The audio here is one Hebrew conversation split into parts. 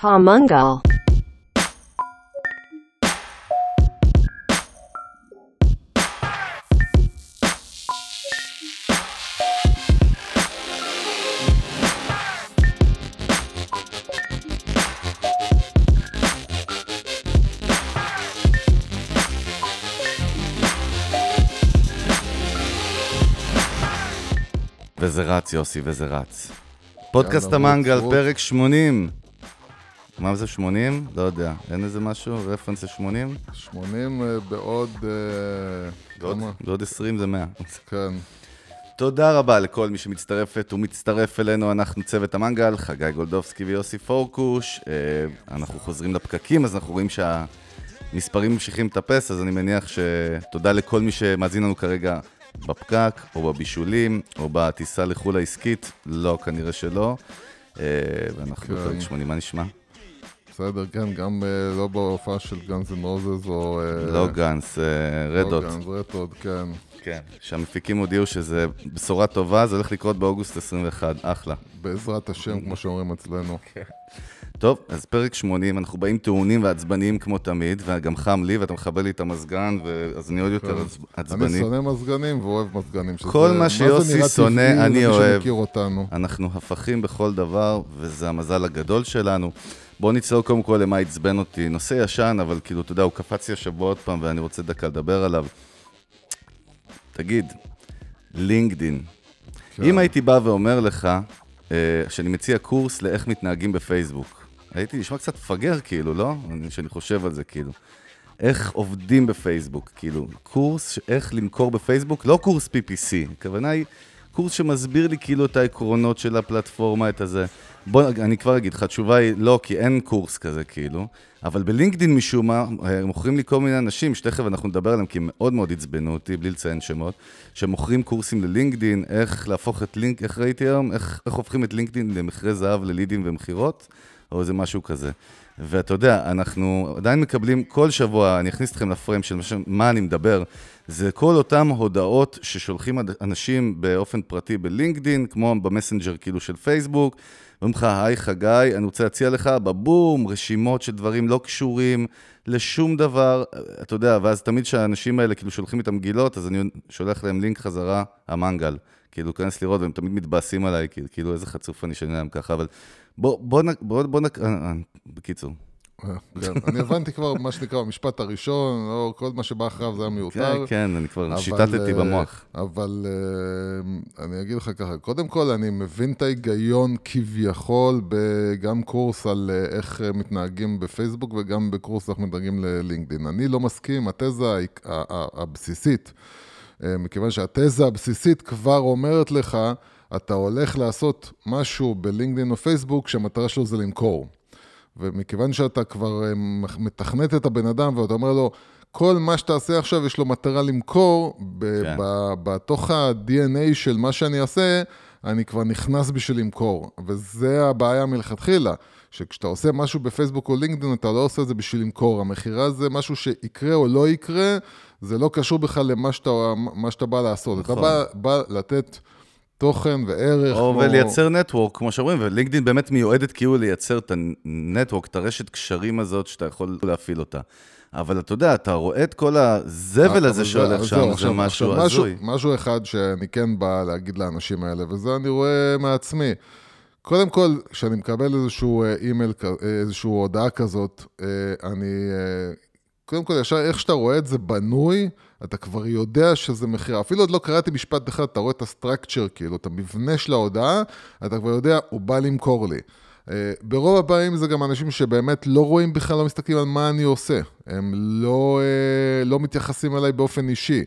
Pamungal. וזה רץ, יוסי, וזה רץ. פודקאסט המנגל. פרק 80. מה זה 80? לא יודע. אין איזה משהו? רפרנס ל-80? 80 אה, בעוד... אה, בעוד-? בעוד 20 זה 100. כן. תודה רבה לכל מי שמצטרפת ומצטרף אלינו, אנחנו צוות המנגל, חגי גולדובסקי ויוסי פורקוש. אה, אנחנו חוזרים לפקקים, אז אנחנו רואים שהמספרים ממשיכים לטפס, אז אני מניח שתודה לכל מי שמאזין לנו כרגע בפקק, או בבישולים, או בטיסה לחו"ל העסקית. לא, כנראה שלא. ואנחנו כן. בפרק 80, מה נשמע? בסדר, כן, גם אה, לא בהופעה של Guns N' Roses או... אה, לא גאנז, רדות. לא גאנז, רדות, כן. כן. שהמפיקים הודיעו שזה בשורה טובה, זה הולך לקרות באוגוסט 21, אחלה. בעזרת השם, כמו שאומרים אצלנו. טוב, אז פרק 80, אנחנו באים טעונים ועצבניים כמו תמיד, וגם חם לי, ואתה מכבה לי את המזגן, ואז אני עוד יותר כן. עצ- אני עצבני. שונא מזגנים ואוהב מזגנים. שזה- כל מה שיוסי שונא, אני אוהב. אנחנו הפכים בכל דבר, וזה המזל הגדול שלנו. בואו נצלול קודם כל למה עצבן אותי. נושא ישן, אבל כאילו, אתה יודע, הוא קפץ לי השבוע עוד פעם, ואני רוצה דקה לדבר עליו. תגיד, לינקדין. כן. אם הייתי בא ואומר לך אה, שאני מציע קורס לאיך מתנהגים בפייסבוק, הייתי נשמע קצת מפגר, כאילו, לא? אני- שאני חושב על זה, כאילו. איך עובדים בפייסבוק, כאילו, קורס איך למכור בפייסבוק, לא קורס PPC, הכוונה היא קורס שמסביר לי כאילו את העקרונות של הפלטפורמה, את הזה. בוא, אני כבר אגיד לך, התשובה היא לא, כי אין קורס כזה, כאילו, אבל בלינקדין משום מה, אה, מוכרים לי כל מיני אנשים, שתכף אנחנו נדבר עליהם, כי הם מאוד מאוד עצבנו אותי, בלי לציין שמות, שמוכרים קורסים ללינקדין, איך להפוך את לינק, איך ראיתי היום, איך, איך הופכים את לינקדין למכרה זהב ללידים ומכירות, או איזה משהו כזה. ואתה יודע, אנחנו עדיין מקבלים כל שבוע, אני אכניס אתכם לפריים של מה אני מדבר, זה כל אותם הודעות ששולחים אנשים באופן פרטי בלינקדין, כמו במסנג'ר כאילו של פייסבוק, אומרים לך, היי חגי, אני רוצה להציע לך, בבום, רשימות של דברים לא קשורים לשום דבר, אתה יודע, ואז תמיד כשהאנשים האלה כאילו שולחים איתם גילות, אז אני שולח להם לינק חזרה, המנגל. כאילו, כנס לראות, והם תמיד מתבאסים עליי, כאילו איזה חצוף אני שאני להם ככה, אבל בוא, בוא, בוא, בוא, נק... אה, אה, בקיצור. אה, כן. אני הבנתי כבר מה שנקרא במשפט הראשון, לא כל מה שבא אחריו זה היה כן, מיותר. כן, אני כבר אבל, שיטטתי במוח. אבל אני אגיד לך ככה, קודם כל אני מבין את ההיגיון כביכול בגם קורס על איך מתנהגים בפייסבוק וגם בקורס איך מתנהגים ללינקדאין. אני לא מסכים, התזה הבסיסית, מכיוון שהתזה הבסיסית כבר אומרת לך, אתה הולך לעשות משהו בלינקדאין או פייסבוק שהמטרה שלו זה למכור. ומכיוון שאתה כבר אה, מתכנת את הבן אדם ואתה אומר לו, כל מה שתעשה עכשיו יש לו מטרה למכור, ב- כן. ב- בתוך ה-DNA של מה שאני אעשה, אני כבר נכנס בשביל למכור. וזה הבעיה מלכתחילה, שכשאתה עושה משהו בפייסבוק או לינקדאין, אתה לא עושה את זה בשביל למכור. המכירה זה משהו שיקרה או לא יקרה, זה לא קשור בכלל למה שאתה, שאתה בא לעשות. נכון. אתה בא, בא לתת תוכן וערך. או כמו- ולייצר נטוורק, כמו שאומרים, ולינקדאין באמת מיועדת כאילו לייצר את הנטוורק, את הרשת קשרים הזאת שאתה יכול להפעיל אותה. אבל אתה יודע, אתה רואה את כל הזבל אבל הזה זה- שהולך שם, זה עכשיו- משהו הזוי. משהו אחד שאני כן בא להגיד לאנשים האלה, וזה אני רואה מעצמי. קודם כל, כשאני מקבל איזשהו אה, אימייל, אה, איזושהי הודעה כזאת, אה, אני... קודם כל, ישר איך שאתה רואה את זה בנוי, אתה כבר יודע שזה מכירה. אפילו עוד לא קראתי משפט אחד, אתה רואה את הסטרקצ'ר, כאילו, את המבנה של ההודעה, אתה כבר יודע, הוא בא למכור לי. אה, ברוב הפעמים זה גם אנשים שבאמת לא רואים בכלל, לא מסתכלים על מה אני עושה. הם לא, אה, לא מתייחסים אליי באופן אישי.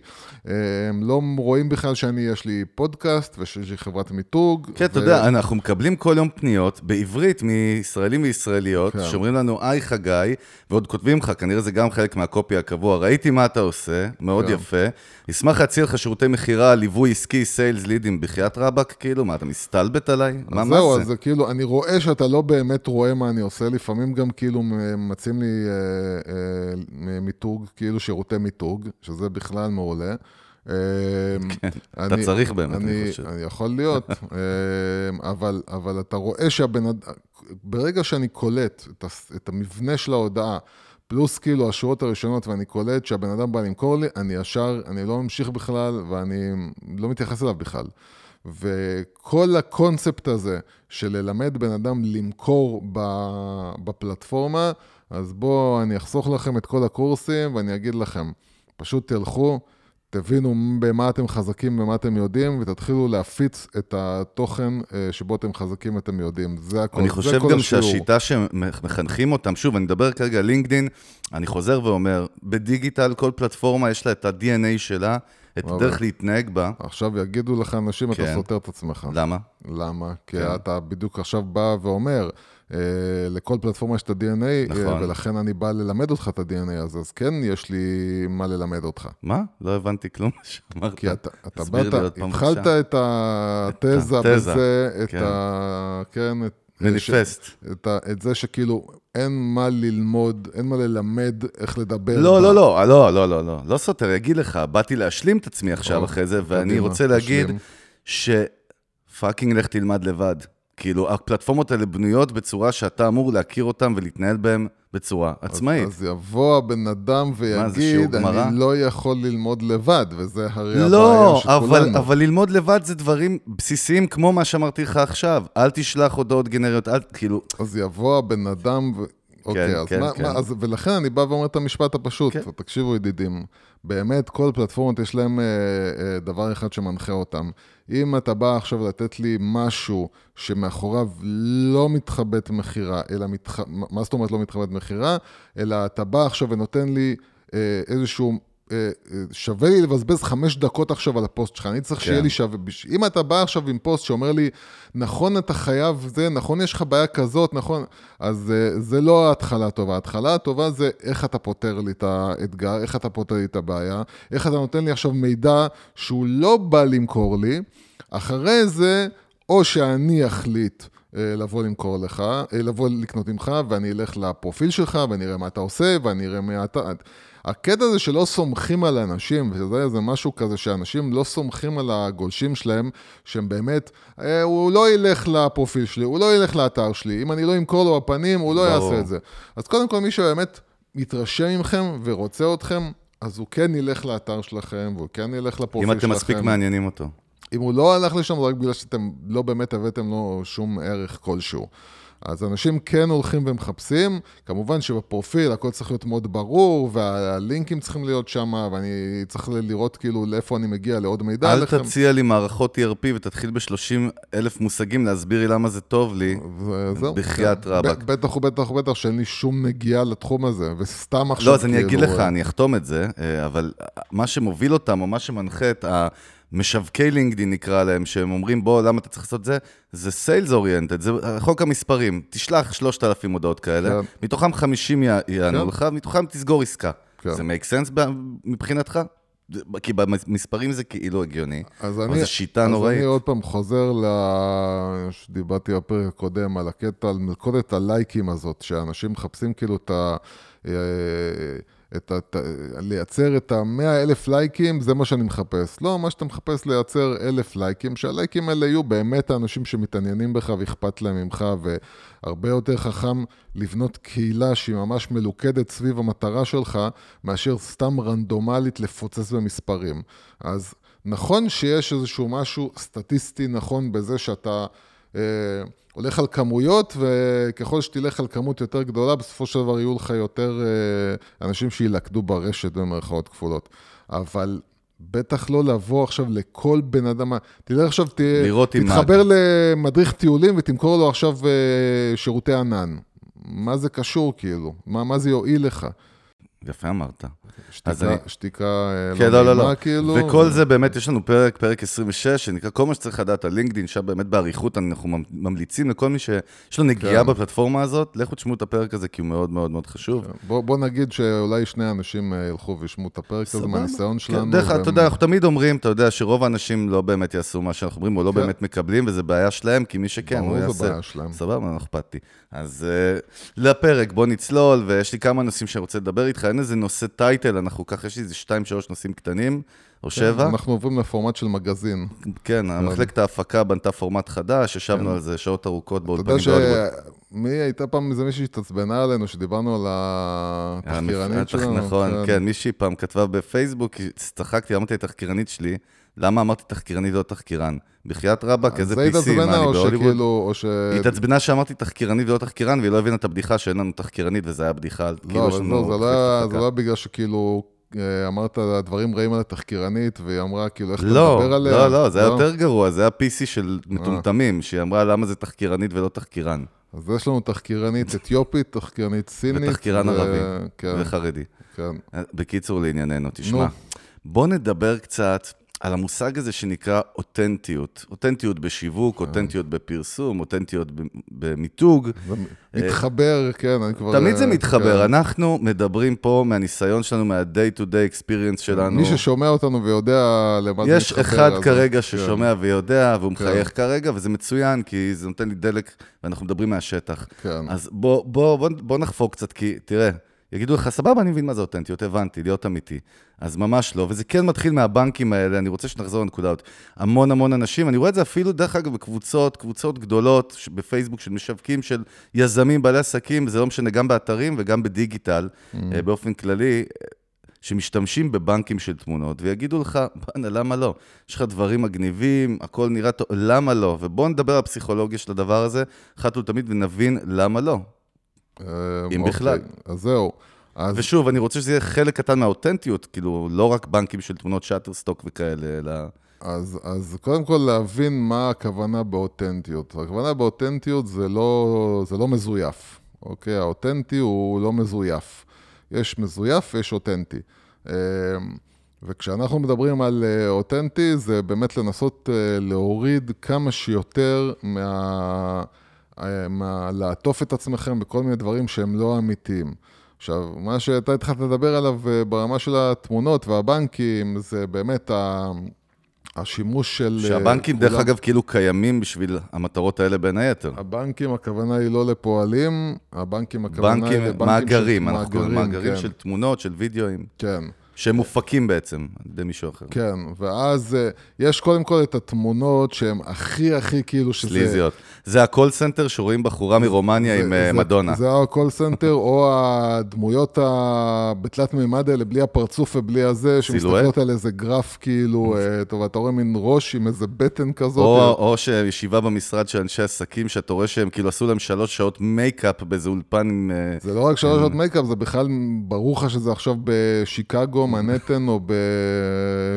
אה, הם לא רואים בכלל שאני, יש לי פודקאסט ושיש לי חברת מיתוג. כן, אתה יודע, אנחנו מקבלים כל יום פניות בעברית מישראלים וישראליות, כן. שאומרים לנו, היי חגי, ועוד כותבים לך, כנראה זה גם חלק מהקופי הקבוע, ראיתי מה אתה עושה, מאוד כן. יפה, אשמח להציע לך שירותי מכירה, ליווי עסקי, סיילס, לידים, בחייאת רבאק, כאילו, מה, אתה מסתלבט עליי? מה אז מה זהו, זה? אז זה כאילו, אני רואה שאתה לא באמת רואה מה אני עושה, לפעמים גם כאילו מציעים לי אה, אה, מיתוג, כאילו שירותי מיתוג, שזה בכלל מעולה. אה, כן, אתה צריך באמת, אני חושב. אני יכול להיות, אה, אבל, אבל אתה רואה שהבן אדם, ברגע שאני קולט את, את המבנה של ההודעה, פלוס כאילו השורות הראשונות, ואני קולט שהבן אדם בא למכור לי, אני ישר, אני לא ממשיך בכלל, ואני לא מתייחס אליו בכלל. וכל הקונספט הזה של ללמד בן אדם למכור בפלטפורמה, אז בואו אני אחסוך לכם את כל הקורסים ואני אגיד לכם, פשוט תלכו, תבינו במה אתם חזקים ומה אתם יודעים, ותתחילו להפיץ את התוכן אה, שבו אתם חזקים ואתם יודעים. זה הכל, אני זה חושב כל גם השיעור. שהשיטה שמחנכים אותם, שוב, אני מדבר כרגע על לינקדין, אני חוזר ואומר, בדיגיטל כל פלטפורמה יש לה את ה-DNA שלה, את הדרך להתנהג בה. עכשיו יגידו לך אנשים, אתה כן. סותר את עצמך. למה? למה? כי כן. אתה בדיוק עכשיו בא ואומר, לכל פלטפורמה יש את ה-DNA, אה, נכון. ולכן אני בא ללמד אותך את ה-DNA הזה, אז כן יש לי מה ללמד אותך. מה? לא הבנתי כלום מה שאמרת. כי אתה, אתה באת, התחלת. את התזה בזה, את כן. ה... כן, את... מניפסט. ש- את, ה, את זה שכאילו אין מה ללמוד, אין מה ללמד איך לדבר. לא, לא, לא, לא, לא, לא, לא, לא סותר, אגיד לך, באתי להשלים את עצמי עכשיו אחרי זה, ואני רוצה להגיד תשלים. שפאקינג לך תלמד לבד. כאילו, הפלטפורמות האלה בנויות בצורה שאתה אמור להכיר אותן ולהתנהל בהן בצורה עצמאית. אז יבוא הבן אדם מה, ויגיד, גמרא? אני לא יכול ללמוד לבד, וזה הרי הבעיה לא, של אבל, כולנו. אבל ללמוד לבד זה דברים בסיסיים כמו מה שאמרתי לך עכשיו. אל תשלח הודעות גנריות, אל, כאילו, אז יבוא הבן אדם אוקיי, אז כן, מה, כן. מה, אז, ולכן אני בא ואומר את המשפט הפשוט, כן. תקשיבו ידידים, באמת כל פלטפורמות יש להם אה, אה, דבר אחד שמנחה אותם. אם אתה בא עכשיו לתת לי משהו שמאחוריו לא מתחבאת מכירה, אלא מתח... מה זאת אומרת לא מתחבאת מכירה? אלא אתה בא עכשיו ונותן לי אה, איזשהו... אה, אה, שווה לי לבזבז חמש דקות עכשיו על הפוסט שלך, אני צריך כן. שיהיה לי שווה. אם אתה בא עכשיו עם פוסט שאומר לי, נכון אתה חייב זה, נכון יש לך בעיה כזאת, נכון, אז אה, זה לא ההתחלה הטובה. ההתחלה הטובה זה איך אתה פותר לי את האתגר, איך אתה פותר לי את הבעיה, איך אתה נותן לי עכשיו מידע שהוא לא בא למכור לי, אחרי זה, או שאני אחליט לבוא למכור לך, לבוא לקנות ממך, ואני אלך לפרופיל שלך, ואני אראה מה אתה עושה, ואני אראה מה אתה... הקטע הזה שלא סומכים על אנשים, וזה זה משהו כזה שאנשים לא סומכים על הגולשים שלהם, שהם באמת, אה, הוא לא ילך לפרופיל שלי, הוא לא ילך לאתר שלי, אם אני לא אמכור לו בפנים, הוא לא ברור. יעשה את זה. אז קודם כל, מי שבאמת מתרשם מכם ורוצה אתכם, אז הוא כן ילך לאתר שלכם, והוא כן ילך לפרופיל אם שלכם. אתם מספיק מעניינים אותו. אם הוא לא הלך לשם, זה רק בגלל שאתם לא באמת הבאתם לו שום ערך כלשהו. אז אנשים כן הולכים ומחפשים, כמובן שבפרופיל הכל צריך להיות מאוד ברור, והלינקים צריכים להיות שם, ואני צריך לראות כאילו לאיפה אני מגיע לעוד מידע אל עליכם. תציע לי מערכות ERP ותתחיל ב-30 אלף מושגים להסביר לי למה זה טוב לי. וזהו. בחייאת כן. רבאק. בטח ובטח ובטח שאין לי שום נגיעה לתחום הזה, וסתם עכשיו לא, אז אני אגיד כאילו, לך, אני אחתום את זה, אה, אבל מה שמוביל אותם, או מה שמנחה את המשווקי לינקדאין נקרא להם, שהם אומרים, בוא, למה אתה צריך לעשות זה? זה סיילס אוריינטד, זה חוק המספרים. תשלח 3,000 הודעות כאלה, כן. מתוכם 50 י- יענו כן. לך, מתוכם תסגור עסקה. כן. זה make sense ב- מבחינתך? כי במספרים זה כאילו הגיוני. אז אבל אני, זו שיטה אז נוראית. אני עוד פעם חוזר ל... שדיברתי בפרק הקודם על הקטע, על מלכודת הלייקים הזאת, שאנשים מחפשים כאילו את ה... את ה... את ה- לייצר את ה-100 אלף לייקים, זה מה שאני מחפש. לא, מה שאתה מחפש לייצר אלף לייקים, שהלייקים האלה יהיו באמת האנשים שמתעניינים בך ואכפת להם ממך, והרבה יותר חכם לבנות קהילה שהיא ממש מלוכדת סביב המטרה שלך, מאשר סתם רנדומלית לפוצץ במספרים. אז נכון שיש איזשהו משהו סטטיסטי נכון בזה שאתה הולך על כמויות, וככל שתלך על כמות יותר גדולה, בסופו של דבר יהיו לך יותר אה, אנשים שילכדו ברשת במרכאות כפולות. אבל בטח לא לבוא עכשיו לכל בן אדם, תלך עכשיו, ת, תתחבר למדריך טיולים ותמכור לו עכשיו אה, שירותי ענן. מה זה קשור כאילו? מה, מה זה יועיל לך? יפה אמרת. שתיקה, אני- שתיקה אה, כן, לא לא, לא, נעימה לא. כאילו? וכל זה באמת, יש לנו פרק, פרק 26, שנקרא כל מה שצריך לדעת על לינקדאין, שם באמת באריכות אנחנו ממ- ממליצים לכל מי שיש לו נגיעה כן. בפלטפורמה הזאת, לכו תשמעו את הפרק הזה, כי הוא מאוד מאוד מאוד חשוב. בוא, בוא נגיד שאולי שני אנשים אה, ילכו וישמעו את הפרק הזה. מהניסיון כן, שלנו. דרך אגב, והם- אתה יודע, אנחנו תמיד אומרים, אתה יודע, שרוב האנשים לא באמת יעשו מה שאנחנו אומרים, או לא כן. באמת מקבלים, וזה בעיה שלהם, כי מי שכן, הוא יעשה. סבבה, לא אכפת לי. אז uh, לפרק, בוא נצלול, ויש לי כמה נושאים שאני רוצה לדבר איתך. אין איזה נושא טייטל, אנחנו ככה, יש איזה שתיים, שלוש נושאים קטנים, או שבע. אנחנו עוברים לפורמט של מגזין. כן, מחלקת ההפקה בנתה פורמט חדש, ישבנו על זה שעות ארוכות אתה יודע באולפנים. שמי הייתה פעם איזה מישהי שהתעצבנה עלינו, שדיברנו על התחקירנית התח- שלנו? נכון, כן, מישהי פעם כתבה בפייסבוק, צחקתי, אמרתי לתחקירנית שלי, למה אמרתי תחקירנית ולא תחקירן? בחייאת רבאק, איזה זה PC, מה, אני בהוליווד? שכאילו, או ש... היא התעצבנה שאמרתי תחקירנית ולא תחקירן, והיא לא הבינה את הבדיחה שאין לנו תחקירנית, וזה היה בדיחה, לא, כאילו יש לנו לא, זה לא היה- לא בגלל שכאילו אה, אמרת דברים רעים על התחקירנית, והיא אמרה כאילו, איך אתה לא, מדבר עליה? לא, לא, זה היה יותר גרוע, זה היה PC של אה. מטומטמים, שהיא אמרה למה זה תחקירנית ולא תחקירן, אז יש לנו תחקירנית אתיופית, תחקירנית סינית. ותחקירן ו- ערבי, כן, וחרדי. כן. בקיצור, לענייננו, תשמע. נו. בוא נדבר קצת על המושג הזה שנקרא אותנטיות. אותנטיות בשיווק, כן. אותנטיות בפרסום, אותנטיות במיתוג. זה מתחבר, כן, אני כבר... תמיד זה אה, מתחבר. כן. אנחנו מדברים פה מהניסיון שלנו, מה-day to day experience שלנו. מי ששומע אותנו ויודע למה זה יש מתחבר, אחד אז- כרגע כן. ששומע ויודע, והוא מחייך כרגע, וזה מצוין, כי זה נותן לי דלק, ואנחנו מדברים מהשטח. כן. אז בוא, בוא, בוא, בוא נחפור קצת, כי תראה, יגידו לך, סבבה, אני מבין מה זה אותנטיות, הבנתי, להיות אמיתי. אז ממש לא, וזה כן מתחיל מהבנקים האלה, אני רוצה שנחזור לנקודה הזאת. המון המון אנשים, אני רואה את זה אפילו, דרך אגב, בקבוצות, קבוצות גדולות בפייסבוק של משווקים, של יזמים, בעלי עסקים, זה לא משנה, גם באתרים וגם בדיגיטל, אה, באופן כללי, אה, שמשתמשים בבנקים של תמונות, ויגידו לך, בואנה, למה לא? יש לך דברים מגניבים, הכל נראה טוב, למה לא? ובואו נדבר על הפסיכולוגיה של הדבר הזה, אחת ולתמיד, ונבין למה לא. אה, אם אוקיי, בכלל. אז זהו. אז ושוב, אני רוצה שזה יהיה חלק קטן מהאותנטיות, כאילו, לא רק בנקים של תמונות שאטרסטוק וכאלה, אלא... אז, אז קודם כל להבין מה הכוונה באותנטיות. הכוונה באותנטיות זה לא, זה לא מזויף, אוקיי? האותנטי הוא לא מזויף. יש מזויף ויש אותנטי. אה, וכשאנחנו מדברים על אה, אותנטי, זה באמת לנסות להוריד כמה שיותר מה... אה, מה... לעטוף את עצמכם בכל מיני דברים שהם לא אמיתיים. עכשיו, מה שאתה התחלת לדבר עליו אה, ברמה של התמונות והבנקים, זה באמת ה... השימוש של... אה, שהבנקים, דרך כולם- אגב, כאילו קיימים בשביל המטרות האלה בין היתר. הבנקים, הכוונה היא לא לפועלים, הבנקים, הכוונה היא בנקים, לבנקים מאגרים, של... אנחנו קוראים מאגרים כן, של תמונות, של וידאוים, כן, שהם מופקים בעצם על ידי מישהו אחר. כן, ואז יש קודם כל את התמונות שהן הכי הכי כאילו שזה... sleazy ות. זה ה call center שרואים בחורה מרומניה זה- עם אה, זה- מדונה. זה ה call center, או הדמויות ה- בתלת מימד האלה, בלי הפרצוף ובלי הזה, שמסתכלות על איזה גרף כאילו, אה, טוב, אתה רואה מין ראש עם איזה בטן כזאת. או, או שישיבה במשרד של אנשי עסקים, שאתה רואה שהם כאילו עשו להם שלוש שעות מייקאפ באיזה אולפן עם... אה, זה לא רק שלוש שעות מייקאפ, זה בכלל, ברור לך שזה עכשיו בשיקגו, מנהטן, או ב...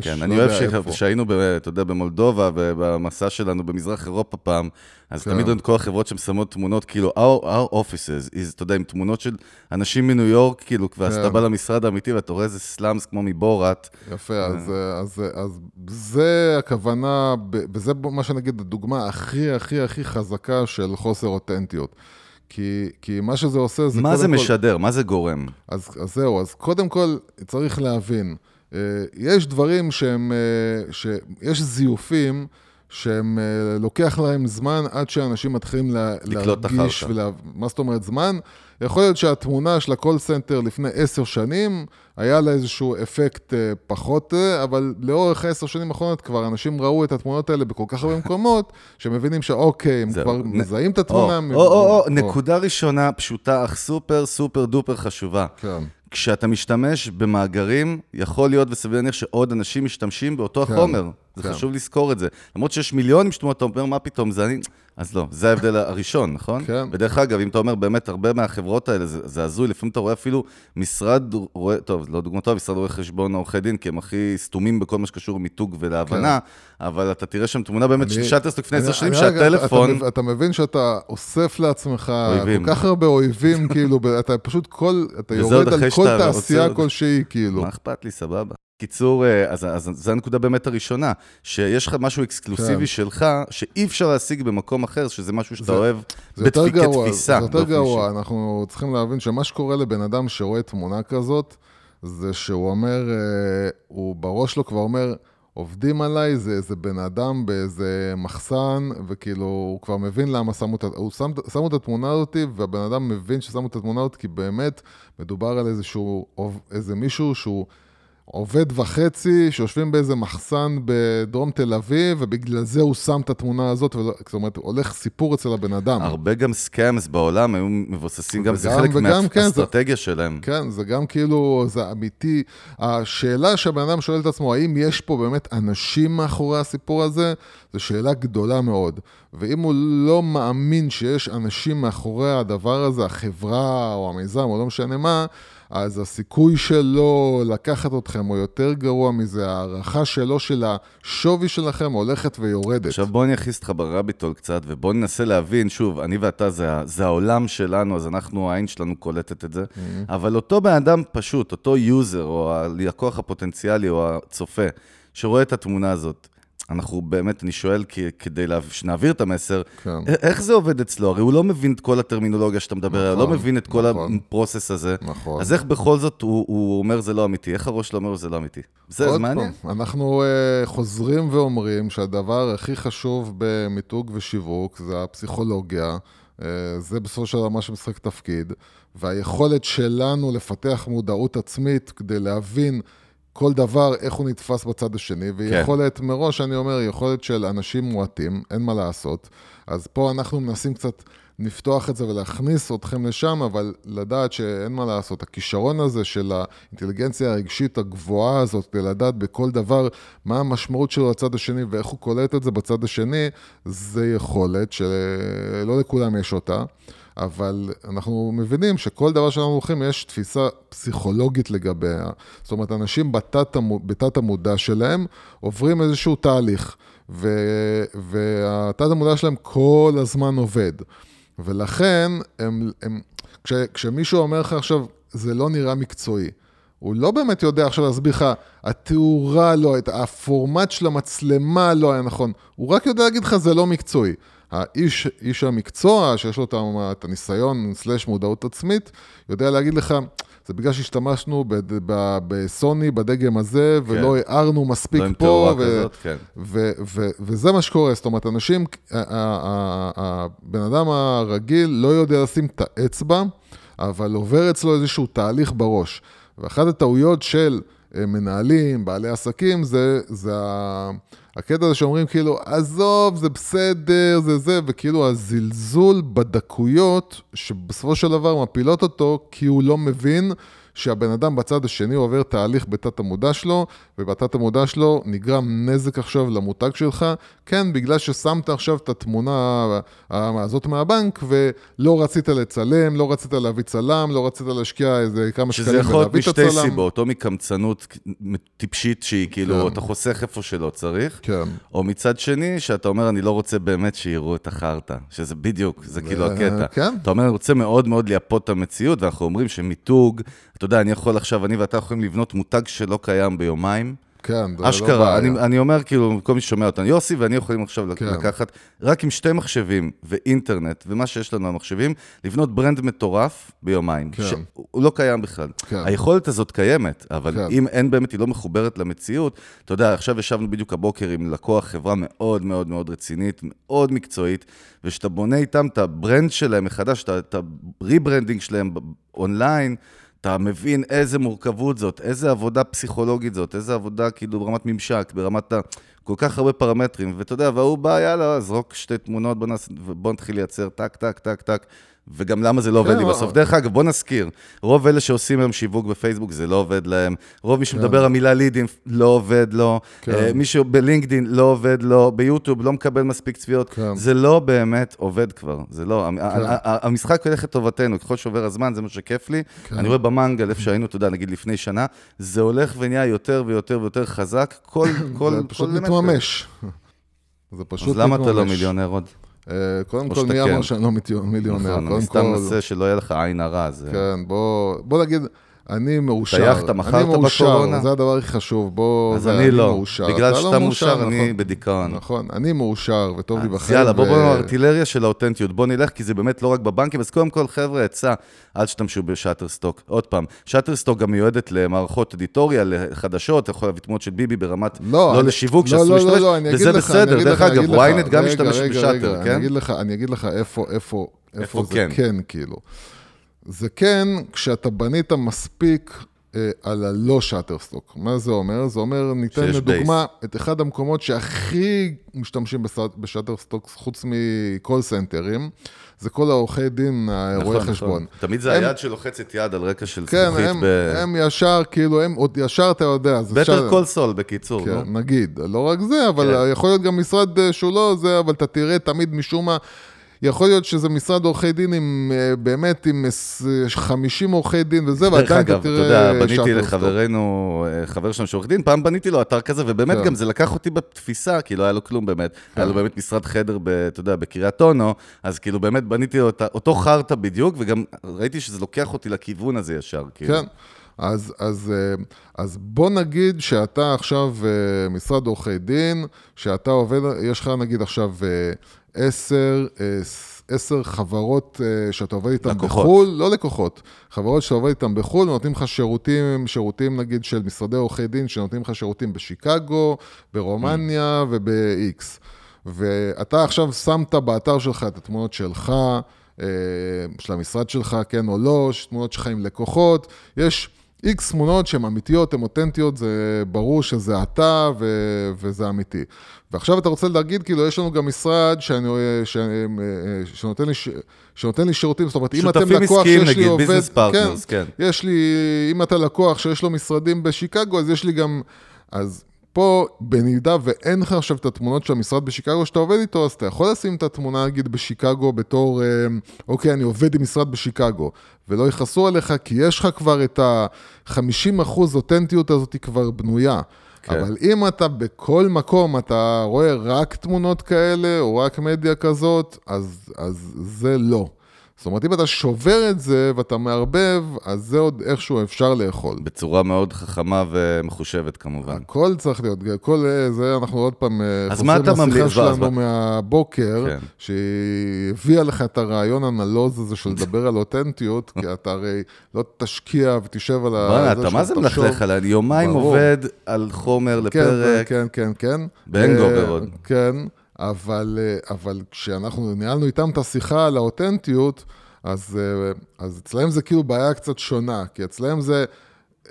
כן, אני אוהב. שהיינו, אתה יודע, במולדובה, במסע שלנו במזרח אירופה פעם, אז כן. תמיד את כל החברות ששמות תמונות, כאילו, our, our offices, is, אתה יודע, עם תמונות של אנשים מניו יורק, כאילו, ואז כן. אתה בא למשרד האמיתי ואתה רואה איזה slums כמו מבורת. יפה, אז, אז, אז זה הכוונה, וזה מה שנגיד הדוגמה הכי הכי הכי חזקה של חוסר אותנטיות. כי, כי מה שזה עושה זה מה זה כל... משדר? מה זה גורם? אז, אז זהו, אז קודם כל צריך להבין, אה, יש דברים שהם, אה, שיש זיופים שהם, אה, לוקח להם זמן עד שאנשים מתחילים לה, להרגיש. ולה, מה זאת אומרת זמן? יכול להיות שהתמונה של ה call center לפני עשר שנים, היה לה איזשהו אפקט אה, פחות, אה, אבל לאורך העשר שנים האחרונות כבר אנשים ראו את התמונות האלה בכל כך הרבה מקומות, שמבינים שאוקיי, הם. כבר נ- מזהים את התמונה. או, או, או, או. נקודה ראשונה, פשוטה, אך סופר סופר דופר חשובה. כן. כשאתה משתמש במאגרים, יכול להיות וסביר להניח שעוד אנשים משתמשים באותו כן, החומר. זה כן. חשוב לזכור את זה. למרות שיש מיליונים של תמונות, אתה אומר, מה פתאום, זה אני... אז לא, זה ההבדל הראשון, נכון? כן. ודרך אגב, אם אתה אומר באמת, הרבה מהחברות האלה, זה, זה הזוי, לפעמים אתה רואה אפילו משרד רואה, טוב, לא דוגמא טובה, משרד רואי חשבון עורכי דין, כי הם הכי סתומים בכל מה שקשור למיתוג ולהבנה, אבל אתה תראה שם תמונה באמת של אני- שטרסטוק לפני עשר שנים, רגע, אתה- שהטלפון... אתה, אתה מבין שאתה אוסף לעצמך אויבים. כל כך הרבה אויבים, כאילו, אתה פשוט כל, אתה יורד על כל שאתה תעשייה כלשהי, כאילו. מה אכפת לי, סבבה. קיצור, אה, אז, אז זו הנקודה באמת הראשונה, שיש לך משהו אקסקלוסיבי כן. שלך, שאי אפשר להשיג במקום אחר, שזה משהו שאתה זה- אוהב זה בתפי- גרוע, כתפיסה. זה יותר גרוע, אישי. אנחנו צריכים להבין שמה שקורה לבן אדם שרואה תמונה כזאת, זה שהוא אומר, אה, הוא בראש שלו כבר אומר, עובדים עליי, זה איזה בן אדם באיזה מחסן, וכאילו, הוא כבר מבין למה שמו את, הוא שם, שמו את התמונה הזאת, והבן אדם מבין ששמו את התמונה הזאת, כי באמת מדובר על איזשהו, איזה מישהו שהוא... עובד וחצי שיושבים באיזה מחסן בדרום תל אביב, ובגלל זה הוא שם את התמונה הזאת, זאת אומרת, הולך סיפור אצל הבן אדם. הרבה גם סקאמס בעולם היו מבוססים, גם זה חלק כן, מהאסטרטגיה שלהם. כן, זה גם כאילו, זה אמיתי. השאלה שהבן אדם שואל את עצמו, האם יש פה באמת אנשים מאחורי הסיפור הזה, זו שאלה גדולה מאוד. ואם הוא לא מאמין שיש אנשים מאחורי הדבר הזה, החברה או המיזם או לא משנה מה, אז הסיכוי שלו לקחת אתכם הוא יותר גרוע מזה, ההערכה שלו של השווי שלכם הולכת ויורדת. עכשיו בוא אני אכניס אותך ברביטול קצת, ובוא ננסה להבין, שוב, אני ואתה זה, זה העולם שלנו, אז אנחנו, העין שלנו קולטת את זה, אבל אותו בן אדם פשוט, אותו יוזר, או הלקוח הפוטנציאלי, או הצופה, שרואה את התמונה הזאת, אנחנו באמת, אני שואל כ- כדי לה- שנעביר את המסר, כן. א- איך זה עובד אצלו? הרי הוא לא מבין את כל הטרמינולוגיה שאתה מדבר עליה, נכון, לא מבין את כל נכון. ה process הזה. נכון. אז איך בכל זאת הוא, הוא אומר זה לא אמיתי? איך הראש שלו אומר זה לא אמיתי? זה, מעניין. פעם, אנחנו uh, חוזרים ואומרים שהדבר הכי חשוב במיתוג ושיווק זה הפסיכולוגיה. Uh, זה בסופו של דבר מה שמשחק תפקיד, והיכולת שלנו לפתח מודעות עצמית כדי להבין כל דבר, איך הוא נתפס בצד השני, ויכולת, כן. מראש אני אומר, יכולת של אנשים מועטים, אין מה לעשות. אז פה אנחנו מנסים קצת לפתוח את זה ולהכניס אתכם לשם, אבל לדעת שאין מה לעשות. הכישרון הזה של האינטליגנציה הרגשית הגבוהה הזאת, כדי לדעת בכל דבר מה המשמעות שלו לצד השני ואיך הוא קולט את זה בצד השני, זה יכולת שלא לכולם יש אותה. אבל אנחנו מבינים שכל דבר שאנחנו הולכים, יש תפיסה פסיכולוגית לגביה. זאת אומרת, אנשים בתת, בתת המודע שלהם עוברים איזשהו תהליך, ו, והתת המודע שלהם כל הזמן עובד. ולכן, הם, הם, כש, כשמישהו אומר לך עכשיו, זה לא נראה מקצועי, הוא לא באמת יודע עכשיו להסביר לך, התאורה לא הייתה, הפורמט של המצלמה לא היה נכון, הוא רק יודע להגיד לך, זה לא מקצועי. האיש, איש המקצוע, שיש לו את הניסיון סלש מודעות עצמית, יודע להגיד לך, זה בגלל שהשתמשנו בסוני, בדגם הזה, כן. ולא הערנו מספיק לא פה, ו- כזאת, כן. ו- ו- וזה מה שקורה, זאת אומרת, אנשים, הבן אדם הרגיל לא יודע לשים את האצבע, אבל עובר אצלו איזשהו תהליך בראש. ואחת הטעויות של מנהלים, בעלי עסקים, זה, זה הקטע הזה שאומרים כאילו, עזוב, זה בסדר, זה זה, וכאילו הזלזול בדקויות, שבסופו של דבר מפילות אותו, כי הוא לא מבין שהבן אדם בצד השני עובר תהליך בתת המודע שלו, ובתת המודע שלו נגרם נזק עכשיו למותג שלך, כן, בגלל ששמת עכשיו את התמונה הזאת מהבנק, ולא רצית לצלם, לא רצית להביא צלם, לא רצית להשקיע איזה כמה שקלים שזה יכול להיות ולהביא את הצלם. משתי סיבות, או מקמצנות טיפשית שהיא כאילו, כן. אתה חוסך איפה שלא צריך, כן. או מצד שני, שאתה אומר, אני לא רוצה באמת שיראו את החרטא, שזה בדיוק, זה כאילו הקטע. כן. אתה אומר, אני רוצה מאוד מאוד לייפות את המציאות, ואנחנו אומרים שמיתוג, אתה יודע, אני יכול עכשיו, אני ואתה יכולים לבנות מותג שלא קיים ביומיים. כן, זה לא אשכרה, בעיה. אני, אני אומר כאילו, כל מי ששומע אותנו, יוסי ואני יכולים עכשיו כן. לקחת רק עם שתי מחשבים ואינטרנט ומה שיש לנו במחשבים, לבנות brand מטורף ביומיים. כן. שהוא לא קיים בכלל. כן. היכולת הזאת קיימת, אבל כן. אם אין באמת, היא לא מחוברת למציאות, אתה יודע, עכשיו ישבנו בדיוק הבוקר עם לקוח, חברה מאוד מאוד מאוד רצינית, מאוד מקצועית, וכשאתה בונה איתם את ה brand שלהם מחדש, את ה rebranding שלהם אונליין, אתה מבין איזה מורכבות זאת, איזה עבודה פסיכולוגית זאת, איזה עבודה כאילו ברמת ממשק, ברמת ה... כל כך הרבה פרמטרים, ואתה יודע, והוא בא, יאללה, זרוק שתי תמונות, בוא, נס... בוא נתחיל לייצר טק, טק, טק, טק, וגם למה זה לא עובד כן, לי בסוף. דרך אגב, בוא נזכיר, רוב אלה שעושים היום שיווק בפייסבוק, זה לא עובד להם, רוב מי שמדבר המילה לידים, לא עובד לו, כן. אה, מישהו בלינקדין, לא עובד לו, ביוטיוב, לא מקבל מספיק צפיות, כן. זה לא באמת עובד כבר, זה לא, המשחק הולך לטובתנו, ככל שעובר הזמן, זה מה שכיף לי. כן. אני רואה במנגל, איפה שהיינו, אתה יודע, נגיד לפני שנה, זה הולך ונהיה יותר ויותר ויותר חזק, כל, כל, זה פשוט מתממש. זה פשוט אז מתממש. למה אתה לא מיליונר עוד? אה, קודם כל, מי? אמר שאני לא מיליו- מיליונר? נכון, קודם אני סתם כל, מנסה שלא יהיה לך עין הרע. כן, בוא נגיד, אני מאושר. טייחת, מכרת בקורונה? זה הדבר הכי חשוב. בוא, אז אני לא. מאושר. בגלל לא שאתה מאושר, נכון. אני בדיכאון. נכון, אני מאושר וטוב לי בחיים. יאללה, בוא בוא ארטילריה של האותנטיות, בוא נלך, כי זה באמת לא רק בבנקים, אז קודם כל, חבר'ה, עצה, אל תשתמשו בשאטרסטוק. עוד פעם, שאטרסטוק גם מיועדת למערכות אדיטוריה, לחדשות, יכול להביא תמונות של ביבי ברמת, לא, לא לשיווק, לא, שאסור לא, להשתמש, לא, לא, וזה לך, אני בסדר. אגיד דרך לך, אני אגב, אגיד לך. ynet גם בשאטר, כן? אני אגיד איפה, איפה איפה זה כן? כן, כאילו. זה כן, כשאתה בנית מספיק אה, על הלא Shutterstock. מה זה אומר? זה אומר, ניתן לדוגמה את אחד המקומות שהכי משתמשים ב Shutterstock, חוץ מ call center ים, זה כל העורכי דין, הרואי, נכון, חשבון. נכון. תמיד זה הם- היד שלוחצת יד על רקע של כן, זכוכית הם, ב... הם ישר, כאילו, הם עוד ישר, אתה יודע, Better Call Saul, בקיצור, כן, נו. נגיד, לא רק זה, אבל כן. יכול להיות גם משרד אה, שהוא לא זה, אבל אתה תראה תמיד משום מה, יכול להיות שזה משרד עורכי דין עם, אה, באמת, עם עש- 50 עורכי דין וזה, דרך ועדיין אתה אגב, אתה תראה... יודע, בניתי. לחברנו, אה, חבר שלנו שעורך דין, פעם בניתי לו אתר כזה, ובאמת כן. גם זה לקח אותי בתפיסה, כי לא היה לו כלום באמת. היה לו באמת משרד חדר, אתה יודע, בקריית אונו, אז כאילו באמת בניתי לו אותו חרטא בדיוק, וגם ראיתי שזה לוקח אותי לכיוון הזה ישר, כאילו. כן. אז, אז, אה, אז בוא נגיד שאתה עכשיו אה, משרד עורכי דין, שאתה עובד, יש לך נגיד עכשיו אה, עשר, אה, עשר חברות אה, שאתה עובד איתן לקוחות. בחו"ל, לא לקוחות, חברות שאתה עובד איתן בחו"ל, נותנים לך שירותים, שירותים נגיד של משרדי עורכי דין, שנותנים לך שירותים בשיקגו, ברומניה וב-X. ואתה עכשיו שמת באתר שלך את התמונות שלך, אה, של המשרד שלך, כן או לא, תמונות שלך עם לקוחות, יש איקס תמונות שהן אמיתיות, הן אותנטיות, זה ברור שזה אתה ו- וזה אמיתי. ועכשיו אתה רוצה להגיד, כאילו, יש לנו גם משרד שאני, ש- שנותן, לי, ש- שנותן לי שירותים, זאת אומרת, אם אתם שותפים לקוח עסקיים, שיש לי נגיד, עובד... business partners, כן. יש לי, אם אתה לקוח שיש לו משרדים בשיקגו, אז יש לי גם, אז פה, במידה ואין לך עכשיו את התמונות של המשרד בשיקגו שאתה עובד איתו, אז אתה יכול לשים את התמונה, נגיד, בשיקגו בתור, אה, אוקיי, אני עובד עם משרד בשיקגו, ולא יכעסו עליך, כי יש לך כבר את ה-50% אותנטיות הזאת כבר בנויה. כן. אבל אם אתה בכל מקום, אתה רואה רק תמונות כאלה, או רק מדיה כזאת, אז, אז זה לא. זאת אומרת, אם אתה שובר את זה ואתה מערבב, אז זה עוד איכשהו אפשר לאכול. בצורה מאוד חכמה ומחושבת כמובן. הכל צריך להיות, כל אה, זה אנחנו עוד פעם אה, אז מה אתה ממליץ? לשיחה שלנו מה- מהבוקר, כן. שהיא הביאה לך את הרעיון הנלוז הזה של לדבר על אותנטיות, כי אתה הרי לא תשקיע ותשב על ה... זה אתה מה זה. מלכלך עליי? אני יומיים ברור. עובד על חומר כן, לפרק. כן, כן, כן. אה, עוד. כן, אבל, אה, אבל כשאנחנו ניהלנו איתם את השיחה על האותנטיות, אז, אה, אז אצלהם זה כאילו בעיה קצת שונה, כי אצלהם זה...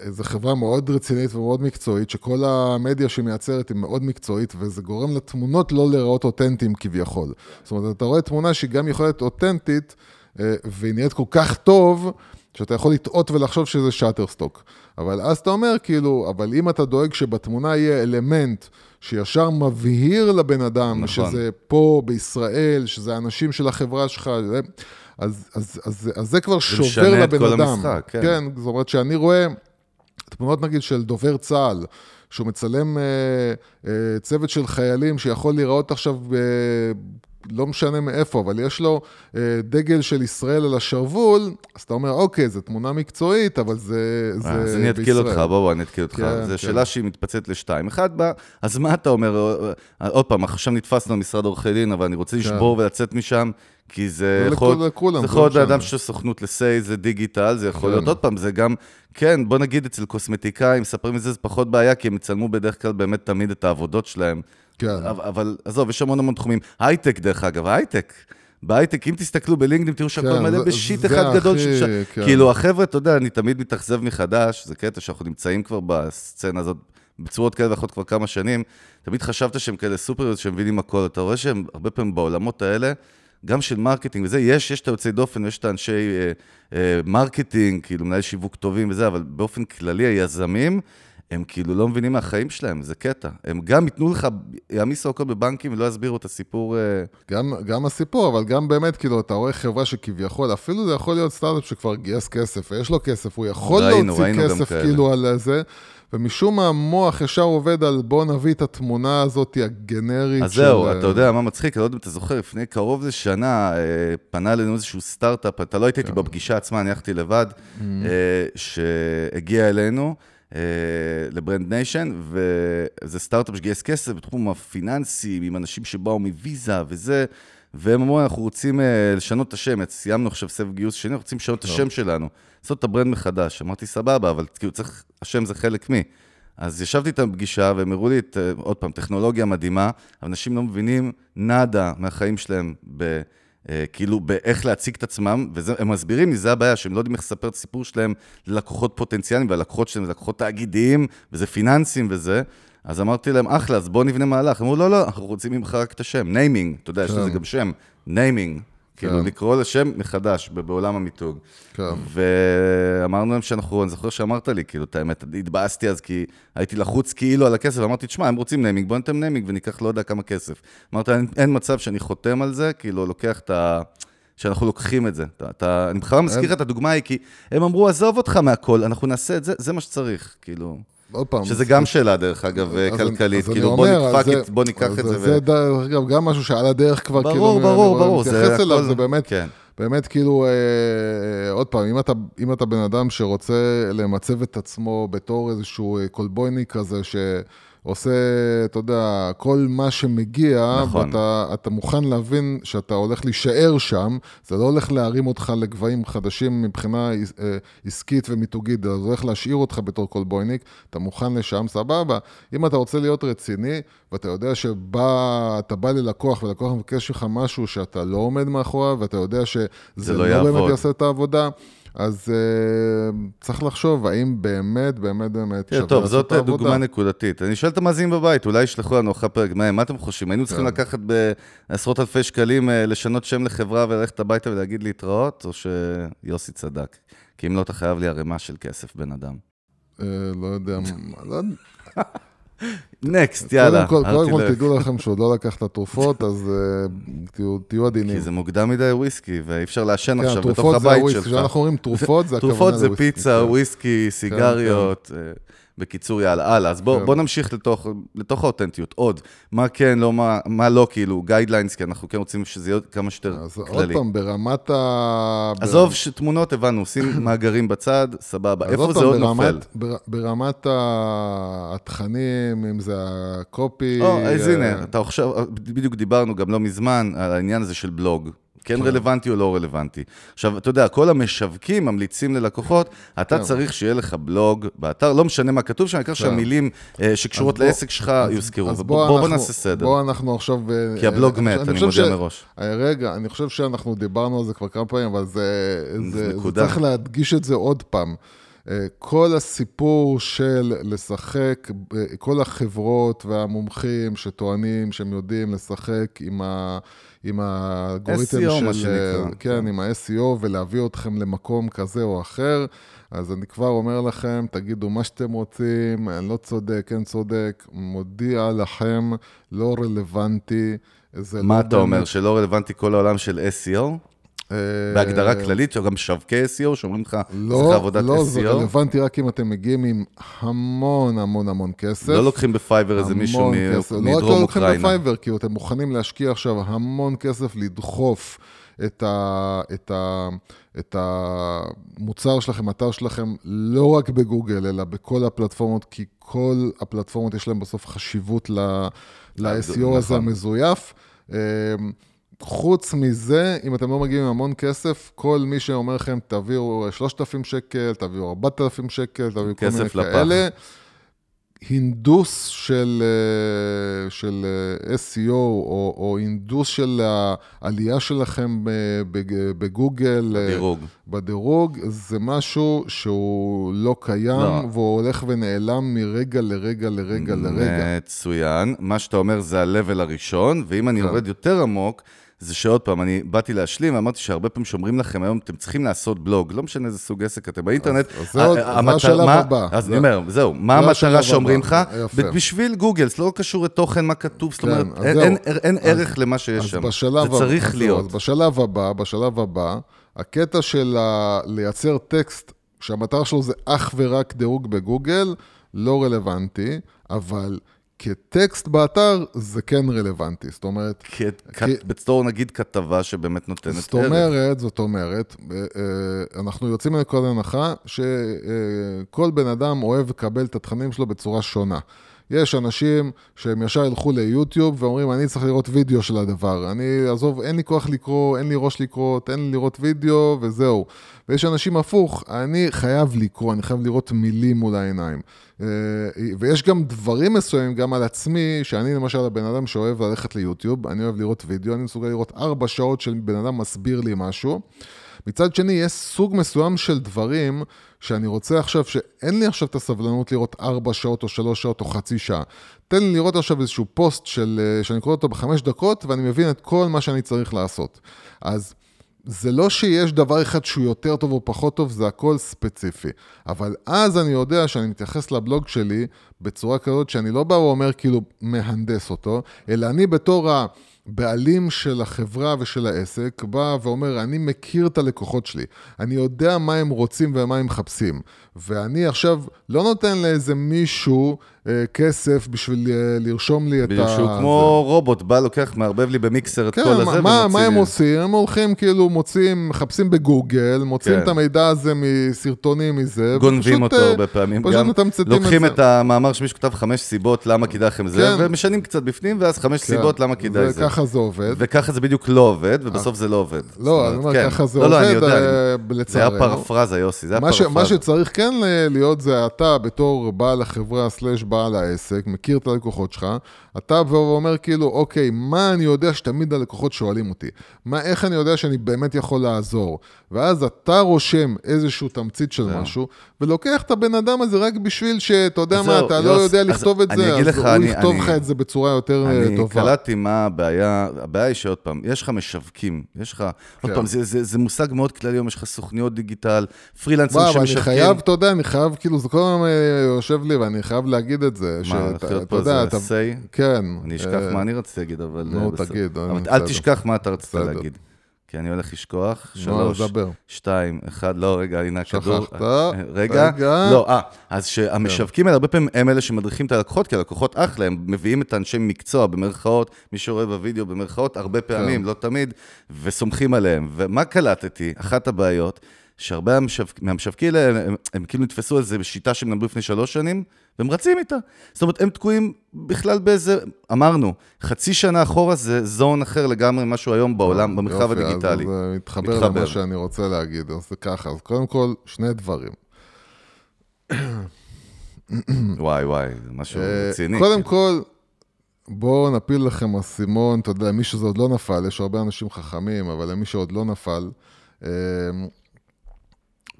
זו חברה מאוד רצינית ומאוד מקצועית, שכל המדיה שהיא מייצרת היא מאוד מקצועית, וזה גורם לתמונות לא להיראות אותנטיים כביכול. זאת אומרת, אתה רואה תמונה שהיא גם יכולה להיות אותנטית, אה, והיא נראית כל כך טוב, שאתה יכול לטעות ולחשוב שזה שאטרסטוק. אבל אז אתה אומר, כאילו, אבל אם אתה דואג שבתמונה יהיה אלמנט שישר מבהיר לבן אדם, נכון. שזה פה בישראל, שזה האנשים של החברה שלך, זה, אז, אז, אז, אז זה כבר שובר משנה את לבן כל אדם. המשחק, כן. כן, זאת אומרת שאני רואה תמונות נגיד של דובר צה"ל, שהוא מצלם אה, אה, צוות של חיילים שיכול להיראות עכשיו, אה, לא משנה מאיפה, אבל יש לו אה, דגל של ישראל על השרוול, אז אתה אומר, אוקיי, זו תמונה מקצועית, אבל זה, זה אה, אז אני אתקיל בישראל." אותך, בואו, אני אתקיל אותך. כן, זו כן. שאלה שהיא מתפצלת לשתיים. אחד, בא, אז מה אתה אומר? אה, עוד פעם, עכשיו נתפסנו במשרד עורכי דין, אבל אני רוצה לשבור ולצאת משם, כי זה זה יכול... יכול להיות לא אדם. של סוכנות לסיי, זה דיגיטל, זה יכול כן. להיות, עוד פעם, זה גם, כן, בוא נגיד אצל קוסמטיקאים, מספרים את זה, זה פחות בעיה, כי הם יצלמו בדרך כלל באמת תמיד את העבודות שלהם. כן. אבל, אבל עזוב, יש המון המון תחומים. הייטק, דרך אגב, הייטק. בהייטק, אם תסתכלו ב LinkedIn, תראו שהכל כן, מלא ב shit אחד גדול. הכי- שש- כן. כאילו, החבר'ה, אתה יודע, אני תמיד מתאכזב מחדש, זה קטע שאנחנו נמצאים כבר בסצנה הזאת בצורות כאלה ואחרות כבר כמה שנים. תמיד חשבת שהם כאלה סופריות שהם מבינים הכל. אתה רואה שהם הרבה פעמים בעולמות האלה, גם של marketing וזה, יש, יש את היוצאי דופן ויש את האנשי אה, אה, marketing, כאילו מנהלי שיווק טובים וזה, אבל באופן כללי היזמים, הם כאילו לא מבינים מהחיים שלהם, זה קטע. הם גם ייתנו לך, יעמיסו הכל בבנקים ולא יסבירו את הסיפור. אה, גם, גם הסיפור, אבל גם באמת, כאילו, אתה רואה חברה שכביכול, אפילו זה יכול להיות סטארט-אפ שכבר גייס כסף, ויש לו כסף, הוא יכול ראינו, להוציא ראינו כסף כאלה. כאילו על זה, ומשום מה המוח ישר עובד על בוא נביא את התמונה הזאת הגנרית אז זהו, של... אתה יודע מה מצחיק, אני לא יודע אם אתה זוכר, לפני קרוב לשנה אה, פנה אלינו איזשהו סטארט-אפ, אתה לא היית איתי בפגישה עצמה, אני הלכתי לבד, אה, שהגיע אלינו. אה, ל Brand Nation, וזה סטארט-אפ שגייס כסף בתחום הפיננסי, עם אנשים שבאו מ Visa וזה, והם אמרו, אנחנו רוצים אה, לשנות את השם, סיימנו עכשיו סבב גיוס שני, אנחנו רוצים לשנות את השם שלנו, לעשות את ה brand מחדש. אמרתי, סבבה, אבל כאילו צריך, השם זה חלק מי. אז ישבתי איתם בפגישה, והם הראו לי, את, אה, עוד פעם, טכנולוגיה מדהימה, אנשים לא מבינים nada מהחיים שלהם ב, כאילו באיך להציג את עצמם, והם מסבירים לי, זה הבעיה, שהם לא יודעים איך לספר את הסיפור שלהם ללקוחות פוטנציאליים, והלקוחות שלהם זה לקוחות תאגידיים, וזה פיננסים וזה. אז אמרתי להם, אחלה, אז בואו נבנה מהלך. הם אמרו, לא, לא, אנחנו רוצים ממך רק את השם, naming, אתה יודע, יש לזה כן. גם שם, naming. כאילו, כן. לקרוא לשם מחדש בעולם המיתוג. כן. ואמרנו להם שאנחנו, אני זוכר שאמרת לי, כאילו, את האמת, התבאסתי אז כי הייתי לחוץ כאילו על הכסף, אמרתי, תשמע, הם רוצים naming, בוא ניתן ניימינג וניקח לא יודע כמה כסף. אמרת, אין, אין מצב שאני חותם על זה, כאילו, לוקח את ה... שאנחנו לוקחים את זה. אתה, אתה, אני בכלל מזכיר לך את הדוגמה ההיא, כי הם אמרו, עזוב אותך מהכל, אנחנו נעשה את זה, זה מה שצריך, כאילו. עוד פעם. שזה גם שאלה, דרך אגב, כלכלית, כאילו, בוא נדפוק בוא ניקח את זה. זה דרך אגב גם משהו שעל הדרך כבר כאילו... ברור, ברור, ברור, זה מתייחס אליו, זה באמת, כן. באמת כאילו, אה, עוד פעם, אם אתה, אם אתה בן אדם שרוצה למצב את עצמו בתור איזשהו אה, קולבויניק כזה, שעושה, אתה יודע, כל מה שמגיע, נכון. ואתה אתה מוכן להבין שאתה הולך להישאר שם, זה לא הולך להרים אותך לגבהים חדשים מבחינה אה, עסקית ומיתוגית, זה הולך להשאיר אותך בתור קולבויניק, אתה מוכן לשם, סבבה. אם אתה רוצה להיות רציני, ואתה יודע שאתה בא ללקוח, ולקוח מבקש ממך משהו שאתה לא עומד מאחוריו, ואתה יודע שזה זה לא לא יעבוד. באמת יעשה את העבודה, אז uh, צריך לחשוב האם באמת, באמת, באמת שווה טוב, לעשות זאת את העבודה. דוגמה נקודתית. אני שואל את המאזינים בבית, אולי ישלחו לנו אחרי פרק מה, מה אתם חושבים? היינו צריכים כן. לקחת בעשרות אלפי שקלים, אה, לשנות שם לחברה וללכת הביתה ולהגיד להתראות, או שיוסי צדק? כי אם לא, אתה חייב לי ערימה של כסף, בן אדם. אה, לא יודע, לא יודע. נקסט, יאללה, קודם כל, קודם כל. תדעו לכם שהוא לא לקח את התרופות, אז אה, תהיו- עדינים. כי זה מוקדם מדי וויסקי, ואי אפשר לעשן כן, עכשיו בתוך תרופות הבית שלך. כשאנחנו אומרים תרופות, זה הכוונה תרופות זה לוויסקי, פיצה, כן. וויסקי, סיגריות. אה, בקיצור, יאללה, הלאה. אז בוא, כן. בוא נמשיך לתוך, לתוך האותנטיות. עוד, מה כן, לא מה, מה לא, כאילו, guidelines, כי אנחנו כן רוצים שזה יהיה כמה שיותר אז עוד כללי. פעם, ברמת ה... עזוב שתמונות, הבנו, שמים מאגרים בצד, סבבה. אז איפה עוד זה עוד נופל? בר- ברמת התכנים, אם זה הקופי... או, אז אה, הנה, אתה עכשיו, בדיוק דיברנו גם לא מזמן על העניין הזה של בלוג. כן רלוונטי או לא רלוונטי. עכשיו, אתה יודע, כל המשווקים ממליצים ללקוחות, אתה כן. צריך שיהיה לך בלוג באתר, לא משנה מה כתוב שם, העיקר שהמילים אה, שקשורות לעסק שלך יוזכרו. אז ובוא- בוא בוא אנחנו- נעשה סדר. בוא אנחנו עכשיו... אה, כי הבלוג מת, אני מודיע מראש. אה, רגע, אני חושב שאנחנו דיברנו על זה כבר כמה פעמים, אבל זה. צריך להדגיש את זה עוד פעם. כל הסיפור של לשחק, כל החברות והמומחים שטוענים שהם יודעים לשחק עם, ה, עם האלגוריתם SEO, של... מה שנקרא. אה, כן, עם ה-SEO ולהביא אתכם למקום כזה או אחר. אז אני כבר אומר לכם, תגידו מה שאתם רוצים, אני לא צודק, כן צודק, מודיע לכם, לא רלוונטי. זה מה לא אתה אומר, באמת, שלא רלוונטי כל העולם של SEO? אה, בהגדרה כללית, גם משווקי SEO, שאומרים לך, צריך לא, עבודת לא, זה SEO? רלוונטי רק אם אתם מגיעים עם המון המון המון כסף. לא לוקחים בפייבר איזה מישהו המון מ- כסף. לא רק לא מדרום לוקחים אוקראינה. בפייבר, כי אתם מוכנים להשקיע עכשיו המון כסף לדחוף את, ה, את, ה, את המוצר שלכם, האתר שלכם, לא רק בגוגל, אלא בכל הפלטפורמות, כי כל הפלטפורמות יש להן בסוף חשיבות ל- ל-SEO הזה נכון. המזויף. אה, חוץ מזה, אם אתם לא מגיעים עם המון כסף, כל מי שאומר לכם, תביאו 3,000 שקל, תביאו 4,000 שקל, תביאו כל מיני לפח. כאלה, הינדוס של, אה, של אה, SEO, או, או הינדוס של העלייה שלכם בג- בגוגל, אה, דירוג. בדירוג, זה משהו שהוא לא קיים, לא. והוא הולך ונעלם מרגע לרגע לרגע לרגע. מצוין. מה שאתה אומר זה ה-level הראשון, ואם אני כן. יורד יותר עמוק, זה שעוד פעם, אני באתי להשלים, ואמרתי שהרבה פעמים שאומרים לכם היום, אתם צריכים לעשות בלוג, לא משנה איזה סוג עסק אתם באינטרנט. אז זה עוד- ה- זה השלב הבא. אז אני אומר, זהו, מה המטרה שאומרים לך? בשביל גוגל, זה לא קשור לתוכן, מה כתוב, זאת כן, אומרת, אין- זהו. ערך למה שיש שם. זה צריך להיות. זהו, אז בשלב הבא, בשלב הבא, הקטע של לייצר טקסט שהמטרה שלו זה אך ורק דירוג בגוגל, לא רלוונטי, אבל כטקסט באתר זה כן רלוונטי. זאת אומרת, בתור נגיד כתבה שבאמת נותנת זאת ערך. אומרת, זאת אומרת, אה, אנחנו יוצאים מנקודת הנחה שכל בן אדם אוהב לקבל את התכנים שלו בצורה שונה. יש אנשים שהם ישר ילכו ליוטיוב ואומרים, אני צריך לראות וידאו של הדבר. אני, עזוב, אין לי כוח לקרוא, אין לי ראש לקרוא, תן לי לראות וידאו וזהו. ויש אנשים הפוך, אני חייב לקרוא, אני חייב לראות מילים מול העיניים. אה, ויש גם דברים מסוימים, גם על עצמי, שאני למשל הבן אדם שאוהב ללכת ליוטיוב, אני אוהב לראות וידאו, אני מסוגל לראות ארבע שעות של בן אדם מסביר לי משהו. מצד שני, יש סוג מסוים של דברים שאני רוצה עכשיו, שאין לי עכשיו את הסבלנות לראות ארבע שעות או שלוש שעות או חצי שעה. תן לי לראות עכשיו איזשהו פוסט של, אה, שאני קורא אותו בחמש דקות, ואני מבין את כל מה שאני צריך לעשות. אז זה לא שיש דבר אחד שהוא יותר טוב או פחות טוב, זה הכל ספציפי. אבל אז אני יודע שאני מתייחס לבלוג שלי בצורה כזאת שאני לא בא ואומר כאילו מהנדס אותו, אלא אני בתור ה... בעלים של החברה ושל העסק בא ואומר, אני מכיר את הלקוחות שלי, אני יודע מה הם רוצים ומה הם מחפשים, ואני עכשיו לא נותן לאיזה מישהו אה, כסף בשביל אה, לרשום לי את ה... בדיוק, שהוא כמו רובוט, בא, לוקח, מערבב לי במיקסר את כן, כל הזה, מה, מה, ומוציא מה הם. עושים? הם הולכים כאילו, מוצאים, מחפשים בגוגל, מוצאים כן. את המידע הזה מסרטונים מזה, גונבים ופשוט, אותו אה, הרבה פעמים, פשוט מתמצתים לוקחים את את זה. המאמר שמישהו כתב חמש סיבות למה כדאי לכם זה, כן. ומשנים קצת בפנים, ואז חמש כן, סיבות למה כדאי זה. וככה זה עובד. וככה זה בדיוק לא עובד, ובסוף זה לא עובד. לא, אני אומר, כן. ככה זה לא, לא, עובד, יודע, אה, זה היה לצערנו. פרפרזה, יוסי, זה היה פרפרזה. מה שצריך כן ל- להיות זה אתה בתור בעל החברה סלאש בעל העסק, מכיר את הלקוחות שלך, אתה בא ואומר כאילו, אוקיי, מה אני יודע שתמיד הלקוחות שואלים אותי? מה, איך אני יודע שאני באמת יכול לעזור? ואז אתה רושם איזשהו תמצית של זהו. משהו, ולוקח את הבן אדם הזה רק בשביל שאתה יודע מה, זהו, אתה לא יוס, יודע אז לכתוב את אני זה, אז לך, הוא אני- יכתוב אני- לך את זה בצורה יותר אה, אני טובה. קלטתי מה הבעיה, הבעיה היא שעוד פעם, יש לך משווקים, יש לך, עוד כן. פעם, זה- זה זה מושג מאוד כללי, היום יש לך סוכניות דיגיטל, פרילנסים אני שמשווקים. יודע, אני חייב, כאילו, זה כל הזמן אה, יושב לי, ואני חייב להגיד את זה. מה, הולך להיות פה איזה say? כן. אני אשכח אה, מה אני רציתי להגיד, אבל... נו, אה. תגיד. אל תשכח מה אתה רצית. להגיד. כי אני הולך לשכוח. שלוש. שתיים, אחד, לא, רגע, הנה הכדור. שכחת. רגע. רגע. לא, אה, אז שהמשווקים האלה, הרבה פעמים הם אלה שמדריכים את הלקוחות, כי הלקוחות אחלה, הם מביאים את האנשי מקצוע, במרכאות, מי שרואה בווידאו, במרכאות, הרבה פעמים, כן. לא תמיד, וסומכים עליהם. ומה קלטתי? אחת הבעיות, שהרבה המשווק- מהמשווקים האלה, הם, הם כאילו נתפסו על זה בשיטה שהם למדו לפני שלוש שנים, והם רצים איתה. זאת אומרת, הם תקועים בכלל באיזה, אמרנו, חצי שנה אחורה זה זון אחר לגמרי ממה שהוא היום בעולם, במרחב אה, יופי, הדיגיטלי. אז זה מתחבר מתחבר. למה שאני רוצה להגיד, אז זה ככה. אז קודם כל, שני דברים. וואי, וואי, זה משהו אה, רציני. קודם כל, בואו נפיל לכם אסימון, אתה יודע, מי שזה עוד לא נפל, יש הרבה אנשים חכמים, אבל למי שעוד לא נפל, אה,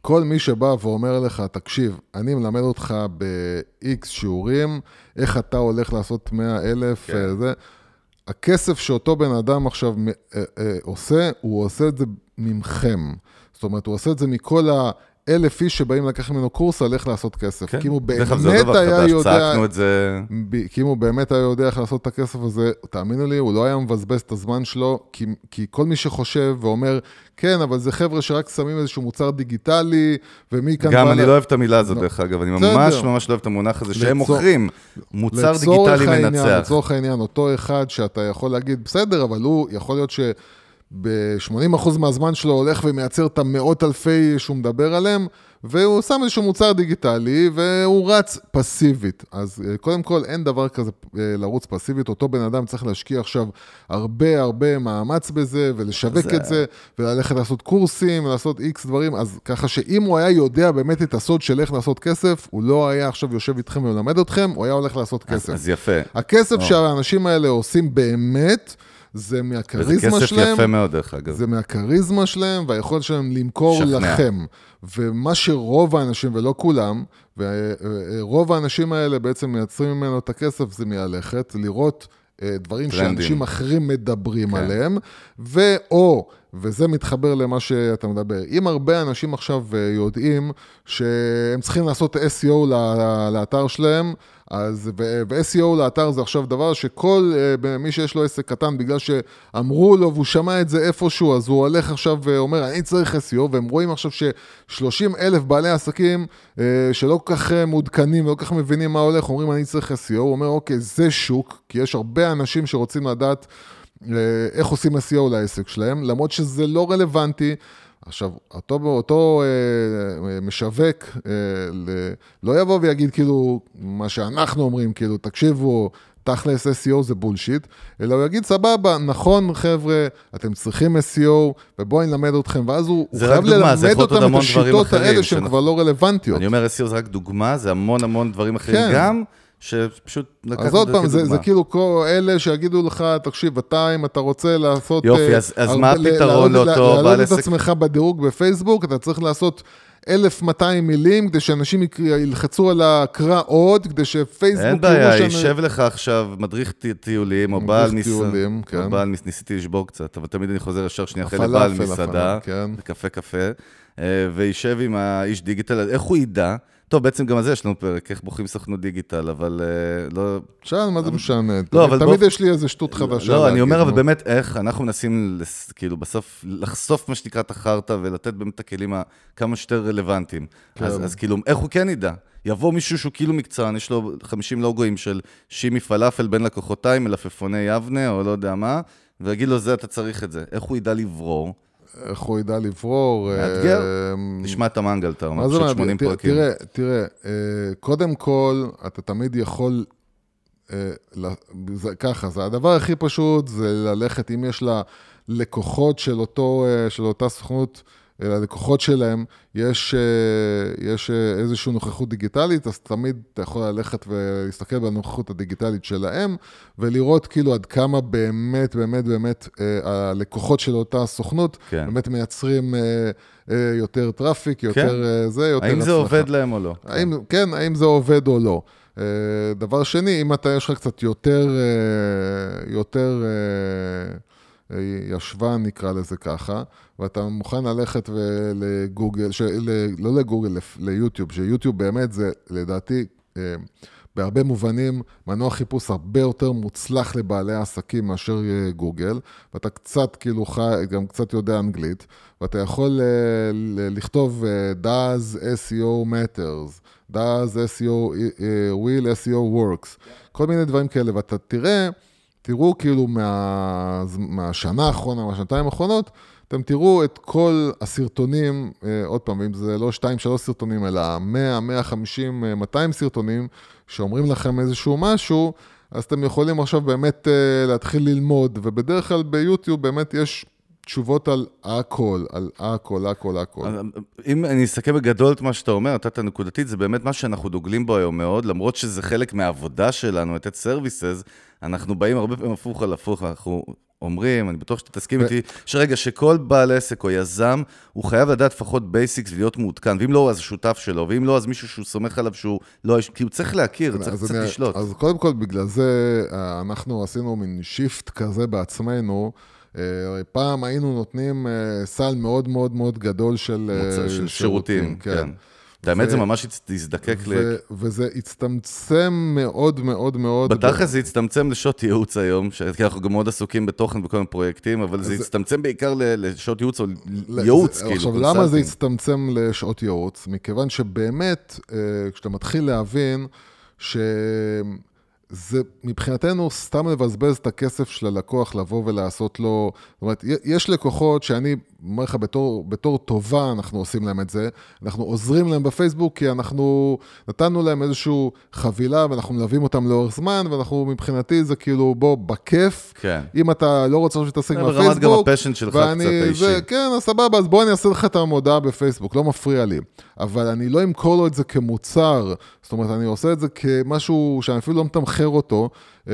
כל מי שבא ואומר לך, תקשיב, אני מלמד אותך ב-X שיעורים, איך אתה הולך לעשות 100 אלף, כן. אה, זה, הכסף שאותו בן אדם עכשיו אה, אה, עושה, הוא עושה את זה ממכם. זאת אומרת, הוא עושה את זה מכל האלף איש שבאים לקחת ממנו קורס על איך לעשות כסף. כן. כי אם הוא לא באמת דבר היה יודע... זה... ב- כי אם הוא באמת היה יודע איך לעשות את הכסף הזה, תאמינו לי, הוא לא היה מבזבז את הזמן שלו, כי, כי כל מי שחושב ואומר, כן, אבל זה חבר'ה שרק שמים איזשהו מוצר דיגיטלי, ומי כאן... גם אני ל- לא אוהב את המילה הזאת, לא. דרך אגב, אני בסדר. ממש ממש לא אוהב את המונח הזה, שהם לצור- מוכרים מוצר דיגיטלי העניין, מנצח. לצורך העניין, אותו אחד שאתה יכול להגיד, בסדר, אבל הוא יכול להיות שב-80% מהזמן שלו הולך ומייצר את המאות אלפי שהוא מדבר עליהם, והוא שם איזשהו מוצר דיגיטלי, והוא רץ פסיבית. אז אה, קודם כל, אין דבר כזה אה, לרוץ פסיבית. אותו בן אדם צריך להשקיע עכשיו הרבה הרבה מאמץ בזה, ולשווק זה- את זה, וללכת לעשות קורסים, ולעשות איקס דברים. אז ככה שאם הוא היה יודע באמת את הסוד של איך לעשות כסף, הוא לא היה עכשיו יושב איתכם ומלמד אתכם, הוא היה הולך לעשות אז- כסף. אז יפה. הכסף או. שהאנשים האלה עושים באמת, זה וזה מהכריזמה כסף שלהם. יפה מאוד, דרך אגב. זה מהכריזמה שלהם והיכולת שלהם למכור לשכנע. לכם. ומה שרוב האנשים, ולא כולם, ורוב האנשים האלה בעצם מייצרים ממנו את הכסף, זה מהלכת, לראות אה, דברים טרנדים. שאנשים אחרים מדברים כן. עליהם, ואו, וזה מתחבר למה שאתה מדבר, אם הרבה אנשים עכשיו אה, יודעים שהם צריכים לעשות SEO לאתר שלהם, אז, ו-SEO לאתר זה עכשיו דבר שכל uh, מי שיש לו עסק קטן, בגלל שאמרו לו והוא שמע את זה איפשהו, אז הוא הולך עכשיו ואומר, אני צריך SEO, והם רואים עכשיו ש-30 אלף בעלי עסקים uh, שלא כל כך uh, מעודכנים ולא כל כך מבינים מה הולך, אומרים, אני צריך SEO, הוא אומר, אוקיי, זה שוק, כי יש הרבה אנשים שרוצים לדעת איך עושים SEO לעסק שלהם, למרות שזה לא רלוונטי. עכשיו, אותו, אותו אה, משווק אה, ל, לא יבוא ויגיד כאילו מה שאנחנו אומרים, כאילו, תקשיבו, תכלס SEO זה בולשיט, אלא הוא יגיד, סבבה, נכון חבר'ה, אתם צריכים SEO, ובואו נלמד אתכם, ואז הוא, חייב דוגמה, ללמד אותם את השיטות האלה שהן כבר לא רלוונטיות. אני אומר, SEO זה רק דוגמה, זה המון המון דברים אחרים כן. גם. שפשוט לקחת את זה כדוגמה. אז עוד פעם, זה, זה כאילו כל אלה שיגידו לך, תקשיב, אתה, אם אתה רוצה לעשות... יופי, אז, אז מה הפתרון לאותו בעל עסק? להעלות את עצמך בדירוג בפייסבוק, אתה צריך לעשות 1,200 מילים, כדי שאנשים ילחצו על הקרא עוד, כדי שפייסבוק... אין בעיה, יישב לך עכשיו מדריך טיולים, או בעל מסעדה. טיולים, כן. או בעל, ניסיתי לשבור קצת, אבל תמיד אני חוזר ישר שנייה אחרי לבעל מסעדה, כן. קפה קפה, אה, וישב עם האיש דיגיטל, איך הוא ידע? טוב, בעצם גם על זה יש לנו פרק, איך בוחרים סוכנות דיגיטל, אבל uh, לא... שאל, מה זה משנה? לא, אבל תמיד יש לי איזה שטות חדשה. לא, אני אומר, אבל באמת, איך אנחנו מנסים, כאילו, בסוף, לחשוף מה שנקרא את החרטא ולתת באמת את הכלים כמה שיותר רלוונטיים. כן. אז כאילו, איך הוא כן ידע? יבוא מישהו שהוא כאילו מקצוען, יש לו 50 לוגוים של שימי פלאפל בין לקוחותיי, מלפפוני יבנה, או לא יודע מה, ויגיד לו, זה, אתה צריך את זה. איך הוא ידע לברור? איך הוא ידע לברור. מאתגר? אה, נשמע את המנגל, אתה אומר, פשוט 80 פרקים. תראה, תראה, אה, קודם כל, אתה תמיד יכול, אה, ככה, זה הדבר הכי פשוט, זה ללכת, אם יש לה לקוחות של אותה סוכנות, ללקוחות שלהם יש, אה, יש אה, איזושהי נוכחות דיגיטלית, אז תמיד אתה יכול ללכת ולהסתכל בנוכחות הדיגיטלית שלהם, ולראות כאילו עד כמה באמת, באמת, באמת אה, הלקוחות של אותה סוכנות, כן. באמת מייצרים יותר traffic, יותר כן. זה, יותר האם הצלחה. זה עובד להם או לא? האם, כן, האם זה עובד או לא. דבר שני, אם אתה, יש לך קצת יותר, יותר ישבן, נקרא לזה ככה, ואתה מוכן ללכת לגוגל, ש... לא לגוגל, ליוטיוב, שיוטיוב באמת זה, לדעתי, אה, בהרבה מובנים, מנוע חיפוש הרבה יותר מוצלח לבעלי העסקים מאשר אה, גוגל, ואתה קצת כאילו חי, גם קצת יודע אנגלית, ואתה יכול אה, לכתוב does SEO matters, does SEO, will SEO works, כל מיני דברים כאלה, ואתה תראה, תראו כאילו מה, מהשנה האחרונה, מהשנתיים האחרונות, אתם תראו את כל הסרטונים, אה, עוד פעם, אם זה לא 2-3 סרטונים, אלא 100, 150, 200 סרטונים, שאומרים לכם איזשהו משהו, אז אתם יכולים עכשיו באמת אה, להתחיל ללמוד, ובדרך כלל ביוטיוב באמת יש תשובות על הכל, על הכל, הכל, הכל. אם אני אסכם בגדול את מה שאתה אומר, נתת נקודתית, זה באמת מה שאנחנו דוגלים בו היום מאוד, למרות שזה חלק מהעבודה שלנו, לתת services, אנחנו באים הרבה פעמים הפוך על הפוך, אנחנו אומרים, אני בטוח שאתה תסכים איתי, שרגע, שכל בעל עסק או יזם, הוא חייב לדעת לפחות basics ולהיות מעודכן, ואם לא, אז שותף שלו, ואם לא, אז מישהו שהוא סומך עליו שהוא לא... כי הוא צריך להכיר, צריך קצת לשלוט. אז קודם כל, בגלל זה אה, אנחנו עשינו מין shift כזה בעצמנו. אה, פעם היינו נותנים אה, סל מאוד מאוד מאוד גדול של, של שירותים. כן. כן. האמת זה ממש הזדקק ל... וזה הצטמצם מאוד מאוד מאוד. בתכל'ס זה הצטמצם לשעות ייעוץ היום, כי אנחנו גם מאוד עסוקים בתוכן בכל מיני פרויקטים, אבל זה הצטמצם בעיקר לשעות ייעוץ או ייעוץ, כאילו. עכשיו, למה זה הצטמצם לשעות ייעוץ? מכיוון שבאמת, אה, כשאתה מתחיל להבין ש... זה מבחינתנו סתם לבזבז את הכסף של הלקוח לבוא ולעשות לו, זאת אומרת, יש לקוחות שאני אומר לך, בתור, בתור טובה אנחנו עושים להם את זה, אנחנו עוזרים להם בפייסבוק כי אנחנו נתנו להם איזושהי חבילה ואנחנו מלווים אותם לאורך זמן, ואנחנו מבחינתי זה כאילו, בוא, בכיף, כן. אם אתה לא רוצה שתתעסק בפייסבוק, ברמת גם הפשן שלך ואני, קצת האישי. זה, כן, אז סבבה, אז בוא אני אעשה לך את המודעה בפייסבוק, לא מפריע לי. אבל אני לא אמכור לו את זה כמוצר, זאת אומרת, אני עושה את זה כמשהו שאני אפילו לא מתמחר אותו, אה,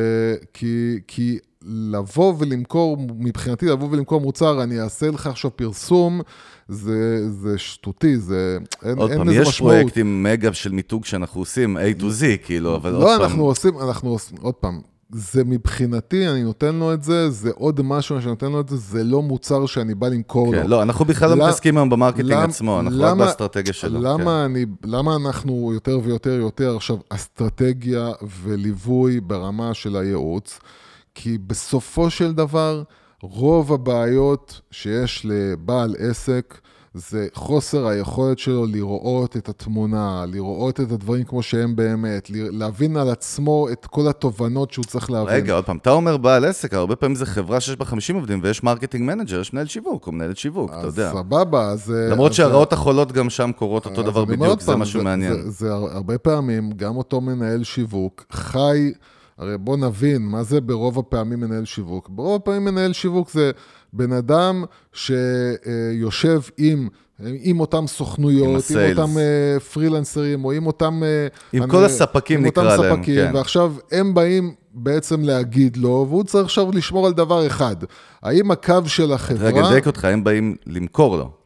כי, כי לבוא ולמכור, מבחינתי לבוא ולמכור מוצר, אני אעשה לך עכשיו פרסום, זה, זה שטותי, זה, אין, עוד אין פעם, לזה משמעות. עוד פעם, יש פרויקטים מגה של מיתוג שאנחנו עושים, A to Z, כאילו, אבל לא, עוד פעם... לא, אנחנו עושים, אנחנו עושים, עוד פעם, זה מבחינתי, אני נותן לו את זה, זה עוד משהו שאני נותן לו את זה, זה לא מוצר שאני בא למכור כן, לו. לא, אנחנו בכלל לא מתעסקים היום ב marketing למ, עצמו, אנחנו למה, רק באסטרטגיה שלו. למה, כן. אני, למה אנחנו יותר ויותר יותר עכשיו אסטרטגיה וליווי ברמה של הייעוץ? כי בסופו של דבר, רוב הבעיות שיש לבעל עסק, זה חוסר היכולת שלו לראות את התמונה, לראות את הדברים כמו שהם באמת, להבין על עצמו את כל התובנות שהוא צריך להבין. רגע, עוד פעם, אתה אומר בעל עסק, הרבה פעמים זה חברה שיש בה 50 עובדים ויש marketing manager, יש מנהל שיווק או מנהלת שיווק, אתה אז יודע. סבבה, אז... למרות אז- שהרעות החולות גם שם קורות אותו אז דבר בדיוק, זה פעם, משהו מעניין. זה, זה הר- הרבה פעמים, גם אותו מנהל שיווק חי, הרי בוא נבין, מה זה ברוב הפעמים מנהל שיווק? ברוב הפעמים מנהל שיווק זה בן אדם שיושב עם... עם אותם עם סוכנויות, עם, הסיילס. אותם uh, פרילנסרים, או עם אותם... Uh, עם כל הספקים, עם נקרא אותם להם, ספקים, כן. ועכשיו הם באים בעצם להגיד לו, והוא צריך עכשיו לשמור על דבר אחד. האם הקו של החברה... רגע, נדייק אותך, הם באים למכור לו.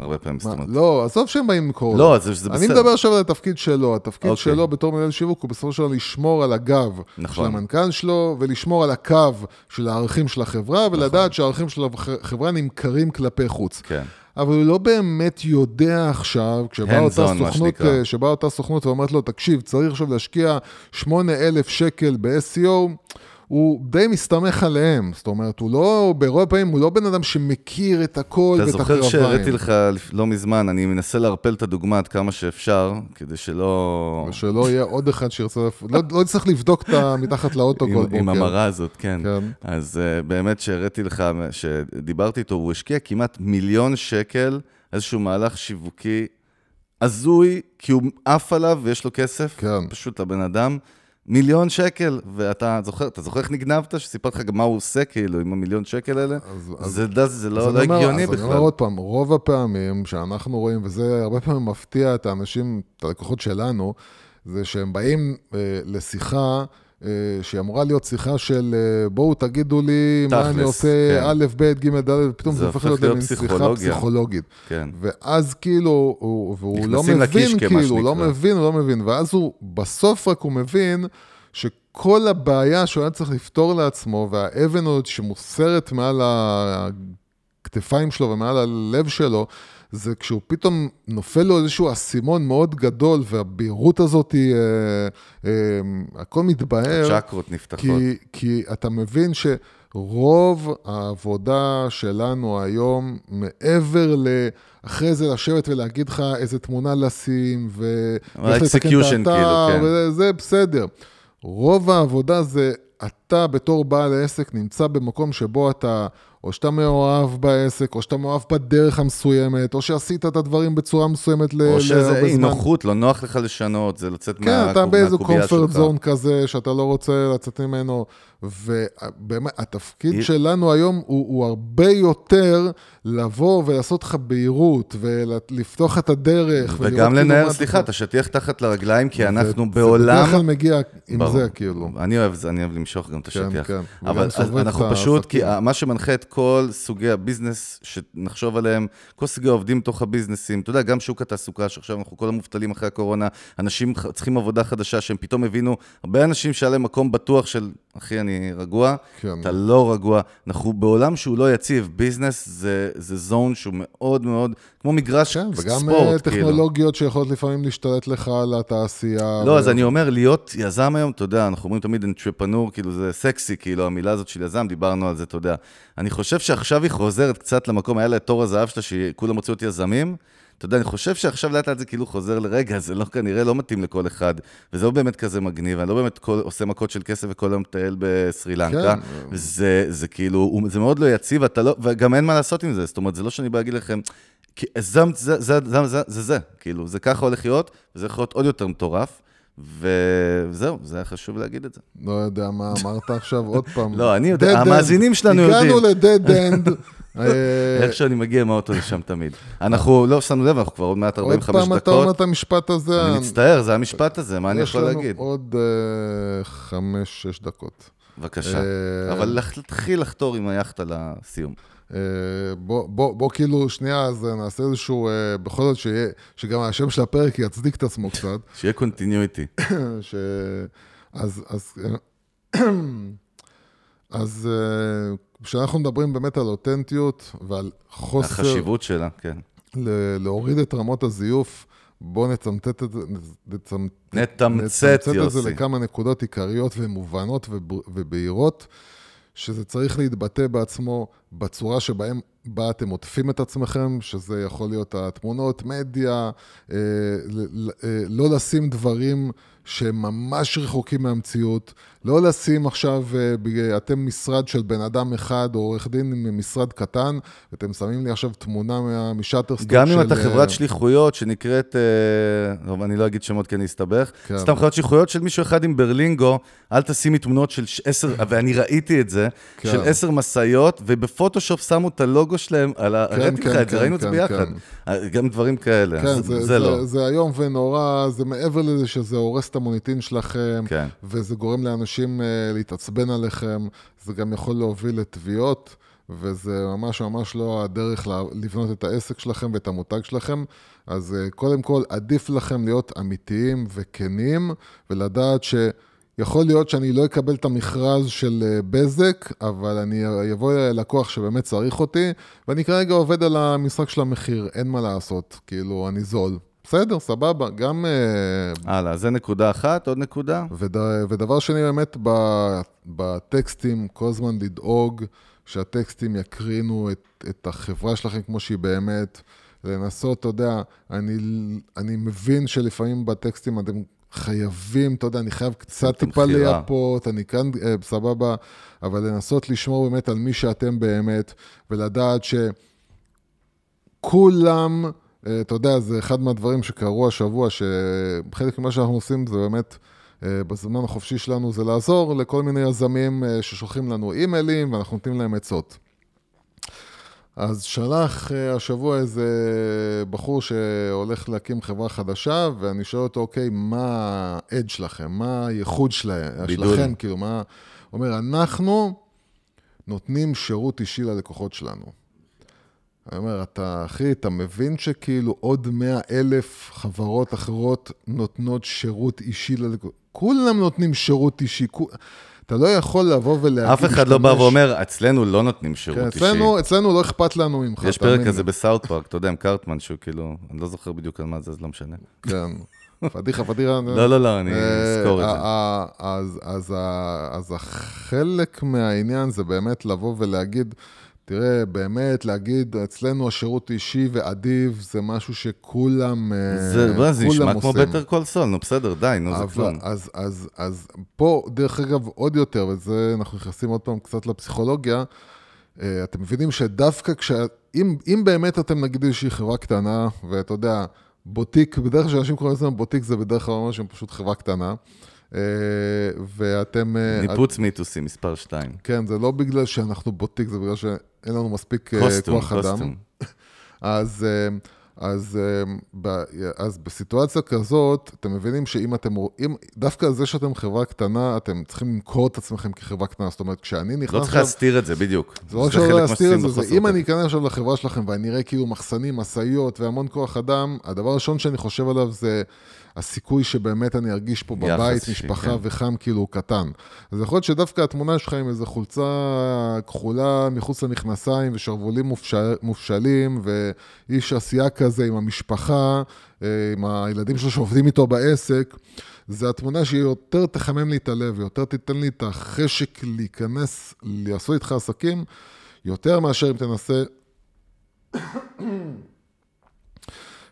הרבה פעמים, זאת אומרת. לא, עזוב שהם באים למכור. לא, זה זה אני בסדר. מדבר עכשיו על התפקיד שלו, התפקיד אוקיי. שלו בתור מנהל שיווק הוא בסופו של דבר לשמור על הגב נכון. של המנכ"ל שלו, ולשמור על הקו של הערכים של החברה, נכון. ולדעת שהערכים של החברה נמכרים כלפי חוץ. כן. אבל הוא לא באמת יודע עכשיו, כשבאה אותה סוכנות. אה, אותה סוכנות ואומרת לו, תקשיב, צריך עכשיו להשקיע 8,000 שקל ב-SEO, הוא די מסתמך עליהם. זאת אומרת, הוא לא, ברוב הפעמים הוא לא בן אדם שמכיר את הכל אתה ואת זוכר הקרביים. שהראיתי לך לא מזמן, אני מנסה לערפל את הדוגמה עד כמה שאפשר, כדי שלא... ושלא יהיה עוד אחד שירצה, לא, לא צריך לבדוק את המתחת לאוטו כל בוקר. עם המראה הזאת, כן. כן. אז uh, באמת שהראיתי לך, שדיברתי איתו, הוא השקיע כמעט מיליון שקל, איזשהו מהלך שיווקי הזוי, כי הוא עף עליו ויש לו כסף, כן. פשוט לבן אדם. מיליון שקל, ואתה זוכר, אתה זוכר איך נגנבת? שסיפרתי לך גם מה הוא עושה, כאילו, עם המיליון שקל האלה? אז- אז- זה, זה, זה אז לא, אני לא אומר- הגיוני אז אני בכלל. אומר עוד פעם, רוב הפעמים שאנחנו רואים, וזה הרבה פעמים מפתיע את האנשים, את הלקוחות שלנו, זה שהם באים אה, לשיחה, שהיא אמורה להיות שיחה של אה, בואו תגידו לי מה אני תכלס, עושה, כן. א', ב', ג', ד', ופתאום זה זה הופך להיות למין שיחה. פסיכולוגית. כן. ואז כאילו, הוא, והוא לא מבין, כאילו, הוא לא. מבין, הוא לא מבין, ואז הוא, בסוף רק הוא מבין שכל הבעיה שהוא היה צריך לפתור לעצמו, והאבן הזאת שמוסרת מעל הכתפיים שלו ומעל הלב שלו, זה כשהוא פתאום נופל לו איזשהו אסימון מאוד גדול, והבהירות הזאת היא, אה, אה, הכל מתבהר. צ'קרות נפתחות. כי, כי אתה מבין שרוב העבודה שלנו היום, מעבר ל... אחרי זה לשבת ולהגיד לך איזה תמונה לשים, ו... ה-execution, כאילו, כן. וזה זה בסדר. רוב העבודה זה אתה בתור בעל עסק נמצא במקום שבו אתה, או שאתה מאוהב בעסק, או שאתה מאוהב בדרך המסוימת, או שעשית את הדברים בצורה מסוימת ל- או שזה להרבה אי זמן. נוחות, לא נוח לך לשנות, זה לצאת כן, מה- אתה באיזה מהקובייה comfort שלך. zone כזה, שאתה לא רוצה לצאת ממנו. ובאמת, התפקיד היא- שלנו היום הוא, הוא הרבה יותר לבוא ולעשות לך בהירות, ולפתוח את הדרך. וגם כאילו לנער, סליחה, אתה- את השטיח תחת לרגליים, כי אנחנו זה בעולם... בדרך כלל מגיע עם ברור. זה, כאילו. אני אוהב זה, אני אוהב למשוך גם את כן, השטיח. כן. אבל אז סובב אנחנו פשוט, כי. מה שמנחה את כל סוגי הביזנס שנחשוב עליהם, כל סוגי העובדים בתוך הביזנסים, אתה יודע, גם שוק התעסוקה, שעכשיו אנחנו כל המובטלים אחרי הקורונה, אנשים צריכים עבודה חדשה, שהם פתאום הבינו, הרבה אנשים שהיה להם מקום בטוח של, אחי, אני רגוע, כן. אתה לא רגוע. אנחנו בעולם שהוא לא יציב, ביזנס זה, זה זון שהוא מאוד מאוד, כמו מגרש כן, וגם ספורט, אה, כאילו. טכנולוגיות שיכולות לפעמים להשתלט לך על התעשייה. לא, ו- אז אני אומר, להיות יזם היום, אתה יודע, אנחנו אומרים תמיד אנטרפנור, כאילו זה סקסי, כאילו המילה הזאת של יזם, דיברנו על זה, אתה יודע. אני חושב שעכשיו היא חוזרת קצת למקום, היה לה את תור הזהב שלה, שכולם רצו להיות יזמים. אתה יודע, אני חושב שעכשיו לאט לאט זה כאילו חוזר לרגע, זה לא כנראה לא מתאים לכל אחד, וזה לא באמת כזה מגניב, אני לא באמת כל, עושה מכות של כסף וכל היום מטייל בסרי לנקה. כן. זה, זה כאילו, זה מאוד לא יציב, לא, וגם אין מה לעשות עם זה, זאת אומרת, זה לא שאני בא להגיד לכם, כי יזם זה, זה, זה, זה, זה, זה, כאילו, זה ככה הולך להיות, וזה יכול להיות עוד יותר מטורף, וזהו, זה היה חשוב להגיד את זה. לא יודע מה אמרת עכשיו, עוד פעם. לא, אני יודע. המאזינים שלנו הגענו יודעים. לדד אנד. איך שאני מגיע עם האוטו לשם תמיד. אנחנו לא שמנו לב, אנחנו כבר עוד מעט עוד 45 פעם אתה אומר דקות. את המשפט הזה. אני מצטער, זה המשפט הזה, מה אני יכול להגיד? יש לנו עוד אה, חמש, שש דקות. בבקשה. אה, אבל תתחיל לחתור עם היאכטה לסיום. אה, בוא, בוא, בוא כאילו שנייה, אז נעשה איזשהו, אה, בכל זאת שיהיה, שגם השם של הפרק יצדיק את עצמו קצת. שיהיה קונטיניויטי. ש... אז, אז, אה, אז אה, כשאנחנו מדברים באמת על אותנטיות ועל חוסר, החשיבות שלה, כן. ל- להוריד את רמות הזיוף, בואו נצמצת את זה, נצמצ... נתמצת, את יוסי. זה לכמה נקודות עיקריות ומובנות וב- ובהירות, שזה צריך להתבטא בעצמו בצורה שבהם, בה אתם עוטפים את עצמכם, שזה יכול להיות התמונות, מדיה, אה, לא לשים דברים שהם ממש רחוקים מהמציאות. לא לשים עכשיו, אה, אתם משרד של בן אדם אחד, או עורך דין ממשרד קטן, ואתם שמים לי עכשיו תמונה משאטרסטוק של... גם אם אתה חברת אה, שליחויות שנקראת, טוב, אני לא אגיד שמות כי אני אסתבך, כן. סתם חברת שליחויות של מישהו אחד עם ברלינגו, אל תשימי תמונות של עשר, ואני ראיתי את זה, כן. של עשר משאיות, ובפוטושופ שמו את הלוגו שלהם על ה... כן, הראיתי לך את זה, כן, ראינו את זה ביחד. גם דברים כאלה, כן, זה לא. זה איום ונורא, זה מעבר לזה שזה הורס את המוניטין שלכם, כן. וזה גורם לאנשים uh, להתעצבן עליכם, זה גם יכול להוביל לתביעות, וזה ממש ממש לא הדרך לבנות את העסק שלכם ואת המותג שלכם. אז uh, קודם כל, עדיף לכם להיות אמיתיים וכנים, ולדעת ש... יכול להיות שאני לא אקבל את המכרז של אה, בזק, אבל אני אבוא ללקוח שבאמת צריך אותי, ואני כרגע עובד על המשחק של המחיר, אין מה לעשות, כאילו, אני זול. בסדר, סבבה, גם... אה, הלאה, זה נקודה אחת, עוד נקודה. וד, ודבר שני, באמת, בטקסטים, כל הזמן לדאוג שהטקסטים יקרינו את, את החברה שלכם כמו שהיא באמת. לנסות, אתה יודע, אני, אני מבין שלפעמים בטקסטים אתם חייבים, אתה יודע, אני חייב קצת טיפה לייפות, אני כאן אה, סבבה, אבל לנסות לשמור באמת על מי שאתם באמת, ולדעת שכולם... אה, אתה יודע, זה אחד מהדברים שקרו השבוע, שחלק ממה שאנחנו עושים זה באמת, אה, בזמן החופשי שלנו, זה לעזור לכל מיני יזמים אה, ששולחים לנו אימיילים ואנחנו נותנים להם עצות. אז שלח השבוע איזה בחור שהולך להקים חברה חדשה, ואני שואל אותו, אוקיי, מה ה-edge שלכם? מה הייחוד שלהם, שלכם? כאילו, מה... הוא אומר, אנחנו נותנים שירות אישי ללקוחות שלנו. אני אומר, אתה, אחי, אתה מבין שכאילו עוד מאה אלף חברות אחרות נותנות שירות אישי ללקוחות? כולם נותנים שירות אישי. כול... אתה לא יכול לבוא ולהגיד... אף אחד לא בא ואומר, אצלנו לא נותנים שירות כן, אישי. אצלנו, אצלנו לא אכפת לנו ממך. יש פרק כזה בסאוט פארק, אתה יודע, עם קארטמן, שהוא כאילו, אני לא זוכר בדיוק על מה זה, אז לא משנה. כן. פדיחה, פדיחה. לא, לא, לא, אני אזכור את זה. אה, אה, אז החלק מהעניין זה באמת לבוא ולהגיד, תראה, באמת, להגיד, אצלנו השירות אישי ואדיב זה משהו שכולם אה, זה, זה נשמע כמו בטר קול סול, נו בסדר, די, נו זה כלום. אז, אז, אז פה, דרך אגב, עוד יותר, וזה, אנחנו נכנסים עוד פעם קצת לפסיכולוגיה, אה, אתם מבינים שדווקא כש... אם, אם באמת אתם נגיד איזושהי חברה קטנה, ואתה יודע, בוטיק, בדרך כלל כשאנשים קוראים לזה בוטיק, זה בדרך כלל ממש פשוט חברה קטנה. אה, ואתם... אה, ניפוץ מיתוסים, מספר 2. כן, זה לא בגלל שאנחנו בוטיק, זה בגלל שאין לנו מספיק אה, קוסטום, כוח אדם. אז, אז, אז בסיטואציה כזאת, אתם מבינים שאם אתם, אם, דווקא זה שאתם חברה קטנה, אתם צריכים למכור את עצמכם כחברה קטנה. זאת אומרת, כשאני נכנס... לא צריך להסתיר את זה, בדיוק. זה לא צריך להסתיר את זה, זה אם אני אכנס עכשיו לחברה שלכם ואני אראה כאילו מחסנים, משאיות והמון כוח אדם, הדבר הראשון שאני חושב עליו זה... הסיכוי שבאמת אני ארגיש פה בבית, משפחה כן. וחם, כאילו, הוא קטן. אז יכול להיות שדווקא התמונה שלך עם איזו חולצה כחולה מחוץ למכנסיים ושרוולים מופשל, מופשלים, ואיש עשייה כזה עם המשפחה, אה, עם הילדים שלו שעובדים איתו בעסק, זה התמונה שהיא יותר תחמם לי את הלב, יותר תיתן לי את החשק להיכנס, לעשות איתך עסקים, יותר מאשר אם תנסה...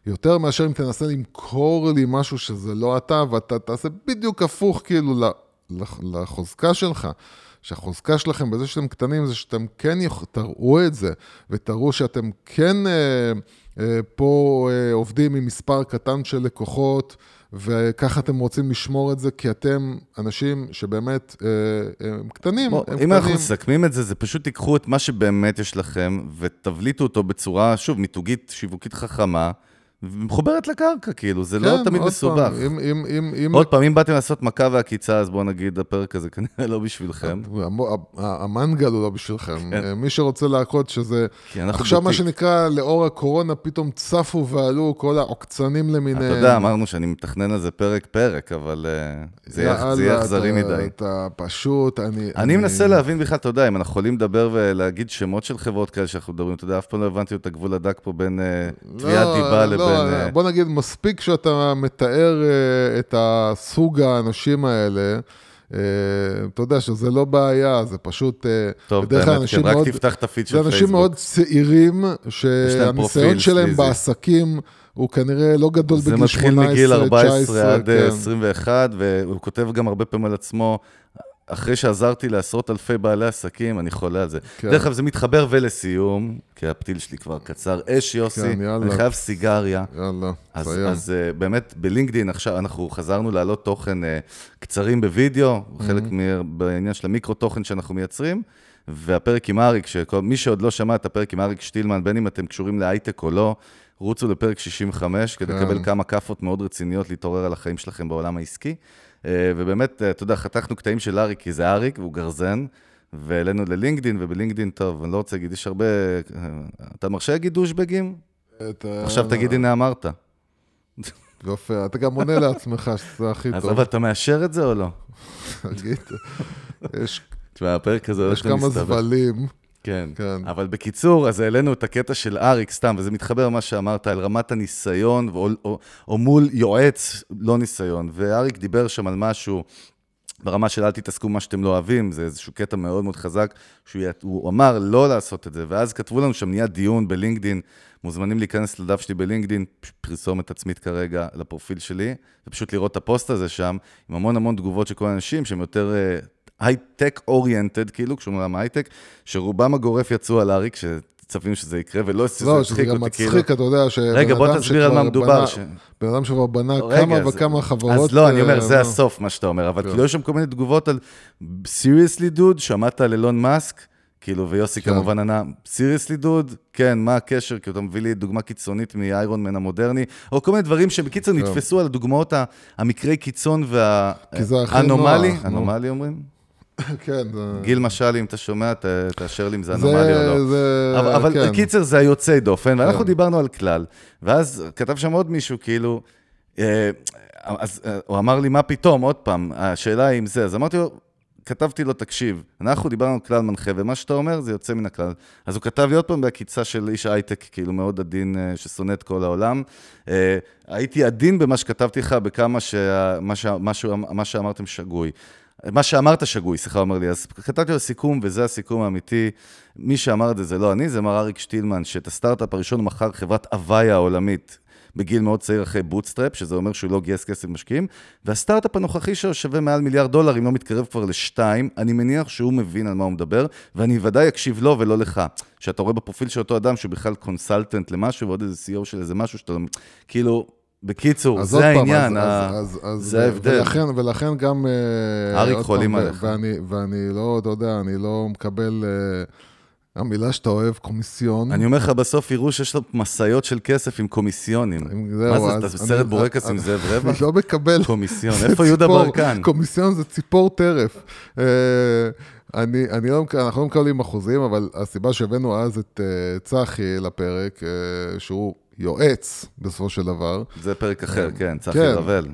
יותר מאשר אם תנסה למכור לי משהו שזה לא אתה, ואתה תעשה בדיוק הפוך כאילו לחוזקה שלך. שהחוזקה שלכם בזה שאתם קטנים זה שאתם כן תראו את זה, ותראו שאתם כן אה, אה, פה אה, עובדים עם מספר קטן של לקוחות, וככה אתם רוצים לשמור את זה, כי אתם אנשים שבאמת אה, הם קטנים. בוא, הם אם קטנים. אנחנו מסכמים את זה, זה פשוט תיקחו את מה שבאמת יש לכם, ותבליטו אותו בצורה, שוב, מיתוגית, שיווקית חכמה. מחוברת לקרקע, כאילו, זה לא כן, לא תמיד מסובך. פעם, אם, אם, אם, אם... עוד פעם, אם באתם לעשות מכה ועקיצה, אז בואו נגיד, הפרק הזה כנראה לא בשבילכם. המנגל הוא לא בשבילכם. כן. מי שרוצה להכות שזה... עכשיו, מה שנקרא, לאור הקורונה, פתאום צפו ועלו כל העוקצנים למיניהם. אתה יודע, אמרנו שאני מתכנן על זה פרק-פרק, אבל אה, זה יהיה אכזרי מדי. אתה פשוט, אני... אני מנסה להבין בכלל, אתה יודע, אם אנחנו יכולים לדבר ולהגיד שמות של חברות כאלה שאנחנו מדברים, אתה יודע, אף פעם לא הבנתי את הגבול הדק פה בין אה, לא, תביעת דיבה לבין... לא, בין... אה, בוא נגיד, מספיק שאתה מתאר אה, את הסוג האנשים האלה, אה, אתה יודע שזה לא בעיה, זה פשוט... טוב, בדרך כלל באמת, אנשים כן, רק מאוד- תפתח את הפיד של זה פייסבוק. אנשים מאוד צעירים, שהניסיון שלהם סליזי. בעסקים הוא כנראה לא גדול זה בגיל מתחיל 18, מגיל 14 19, עד כן. אה, 21, והוא כותב גם הרבה פעמים על עצמו, אחרי שעזרתי לעשרות אלפי בעלי עסקים, אני חולה על זה. כן. דרך אגב, זה מתחבר, ולסיום, כי הפתיל שלי כבר קצר, אש יוסי, כן, יאללה. אני חייב סיגריה. יאללה, אז, תסיים. אז uh, באמת, בלינקדאין עכשיו אנחנו חזרנו להעלות תוכן uh, קצרים בווידאו, Mm-hmm. חלק מ- בעניין של המיקרו תוכן שאנחנו מייצרים, והפרק עם אריק, שמי שעוד לא שמע את הפרק עם אריק שטילמן, בין אם אתם קשורים להייטק או לא, רוצו לפרק 65, כדי כן. לקבל כמה כאפות מאוד רציניות להתעורר על החיים שלכם בעולם העסקי. Uh, ובאמת, uh, אתה יודע, חתכנו קטעים של אריק, כי זה אריק והוא גרזן. והעלינו ללינקדין, ובלינקדין, טוב, אני לא רוצה להגיד, יש הרבה... אה, אתה מרשה להגיד דושבגים? אה, עכשיו תגיד, הנה אמרת. יופי, אתה גם עונה לעצמך שזה הכי אז טוב. אבל אתה מאשר את זה או לא? תגיד, יש תשמע, הפרק הזה יש הולך כמה ומסתבך. זבלים. כן. כן. אבל בקיצור, אז העלינו את הקטע של אריק, סתם, וזה מתחבר למה שאמרת, על רמת הניסיון, או, או, או מול יועץ לא ניסיון. ואריק דיבר שם על משהו, ברמה של אל תתעסקו במה שאתם לא אוהבים, זה איזשהו קטע מאוד מאוד חזק, שהוא אמר לא לעשות את זה, ואז כתבו לנו שם, נהיה דיון בלינקדין, מוזמנים להיכנס לדף שלי בלינקדין, פרסומת עצמית כרגע לפרופיל שלי, ופשוט לראות את הפוסט הזה שם, עם המון המון תגובות של כל האנשים שהם יותר הייטק oriented, כאילו, קשורים לעולם הייטק, שרובם הגורף יצאו על אריק, שצפינו שזה יקרה, ולא שזה לא, שזה גם אותי, כאילו. מצחיק, אתה יודע, שבן רגע, בוא תסביר על מה מדובר. בנה- ש- בן אדם שכבר בנה רגע, כמה אז- וכמה חברות. אז לא, אני אומר, אה, זה לא. הסוף, מה שאתה אומר, אבל כן. כאילו, יש שם כל מיני תגובות על seriously dude, שמעת על אילון מאסק? כאילו, ויוסי כן. כמובן ענה, סיריוסלי דוד? כן, מה הקשר? כי אתה מביא לי דוגמה קיצונית מאיירון מן המודרני, או כל מיני דברים שבקיצור כן. נתפסו על הדוגמאות המקרי קיצון כי זה הכי והאנומלי. אנומלי אומרים? כן. גיל משלי, אם אתה שומע, ת- תאשר לי אם זה אנומלי או לא. זה, אבל, אבל כן. בקיצר זה היוצאי דופן, ואנחנו כן. דיברנו על כלל, ואז כתב שם עוד מישהו, כאילו, אה, אז אה, הוא אמר לי, מה פתאום, עוד פעם, השאלה היא אם זה, אז אמרתי לו, כתבתי לו, תקשיב, אנחנו דיברנו על כלל מנחה, ומה שאתה אומר זה יוצא מן הכלל. אז הוא כתב לי עוד פעם בעקיצה של איש הייטק, כאילו מאוד עדין, אה, ששונא את כל העולם. הייתי עדין במה שכתבתי לך, בכמה שמה ש- מה שהוא- מה שאמרתם שגוי. מה שאמרת שגוי, סליחה, אומר לי, אז כתבתי לו סיכום, וזה הסיכום האמיתי. מי שאמר את זה, זה לא אני, זה מר אריק שטילמן, שאת הסטארט-אפ הראשון מכר חברת הוויה העולמית. בגיל מאוד צעיר אחרי bootstrap, שזה אומר שהוא לא גייס כסף משקיעים, והסטארט-אפ הנוכחי שלו שווה מעל מיליארד דולר, אם לא מתקרב כבר לשתיים, אני מניח שהוא מבין על מה הוא מדבר, ואני ודאי אקשיב לו ולא לך. שאתה רואה בפרופיל של אותו אדם שהוא בכלל קונסלטנט למשהו, ועוד איזה CEO של איזה משהו שאתה... כאילו, בקיצור, זה פעם, העניין, אז- ה- אז- אז- זה ההבדל. ולכן, ולכן גם... אה, אריק חולים פעם, עליך. ואני, ואני לא, אתה יודע, אני לא מקבל... אה, המילה שאתה אוהב, קומיסיון. אני אומר לך, בסוף יראו שיש לו משאיות של כסף עם קומיסיונים. מה זה, אתה אני- בורקס עם זאב רווח? אני לא מקבל. קומיסיון, איפה יהודה ברקן? קומיסיון זה ציפור טרף. אה, אני, אני לא, אנחנו לא מקבלים אחוזים, אבל הסיבה שהבאנו אז את אה, צחי לפרק, אה, שהוא יועץ בסופו של דבר, זה פרק אחר, כן, צחי כן. רבל.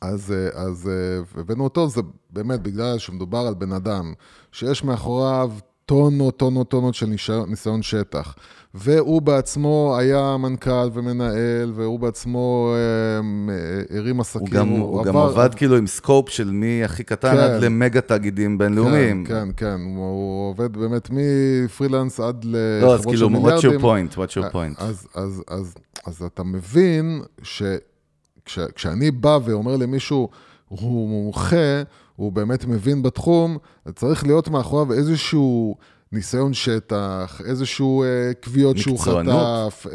אז, אה, אז אה, הבאנו אותו, זה באמת בגלל שמדובר על בן אדם שיש מאחוריו טונות, טונות, טונות של ניסיון שטח. והוא בעצמו היה מנכ"ל ומנהל, והוא בעצמו אה, אה, הרים עסקים. הוא גם, הוא גם עבד כאילו עם סקופ של מי הכי קטן כן. עד למגה תאגידים בינלאומיים. כן, כן, כן, הוא, הוא עובד באמת מפרילנס עד לחברות לא, אז של כאילו, מיליארדים. what's your point? what's your point? אז, אז, אז, אז אתה מבין שכשאני בא ואומר למישהו, הוא מומחה, הוא באמת מבין בתחום, צריך להיות מאחוריו איזשהו ניסיון שטח, איזשהו אה, קביעות שהוא. חטף,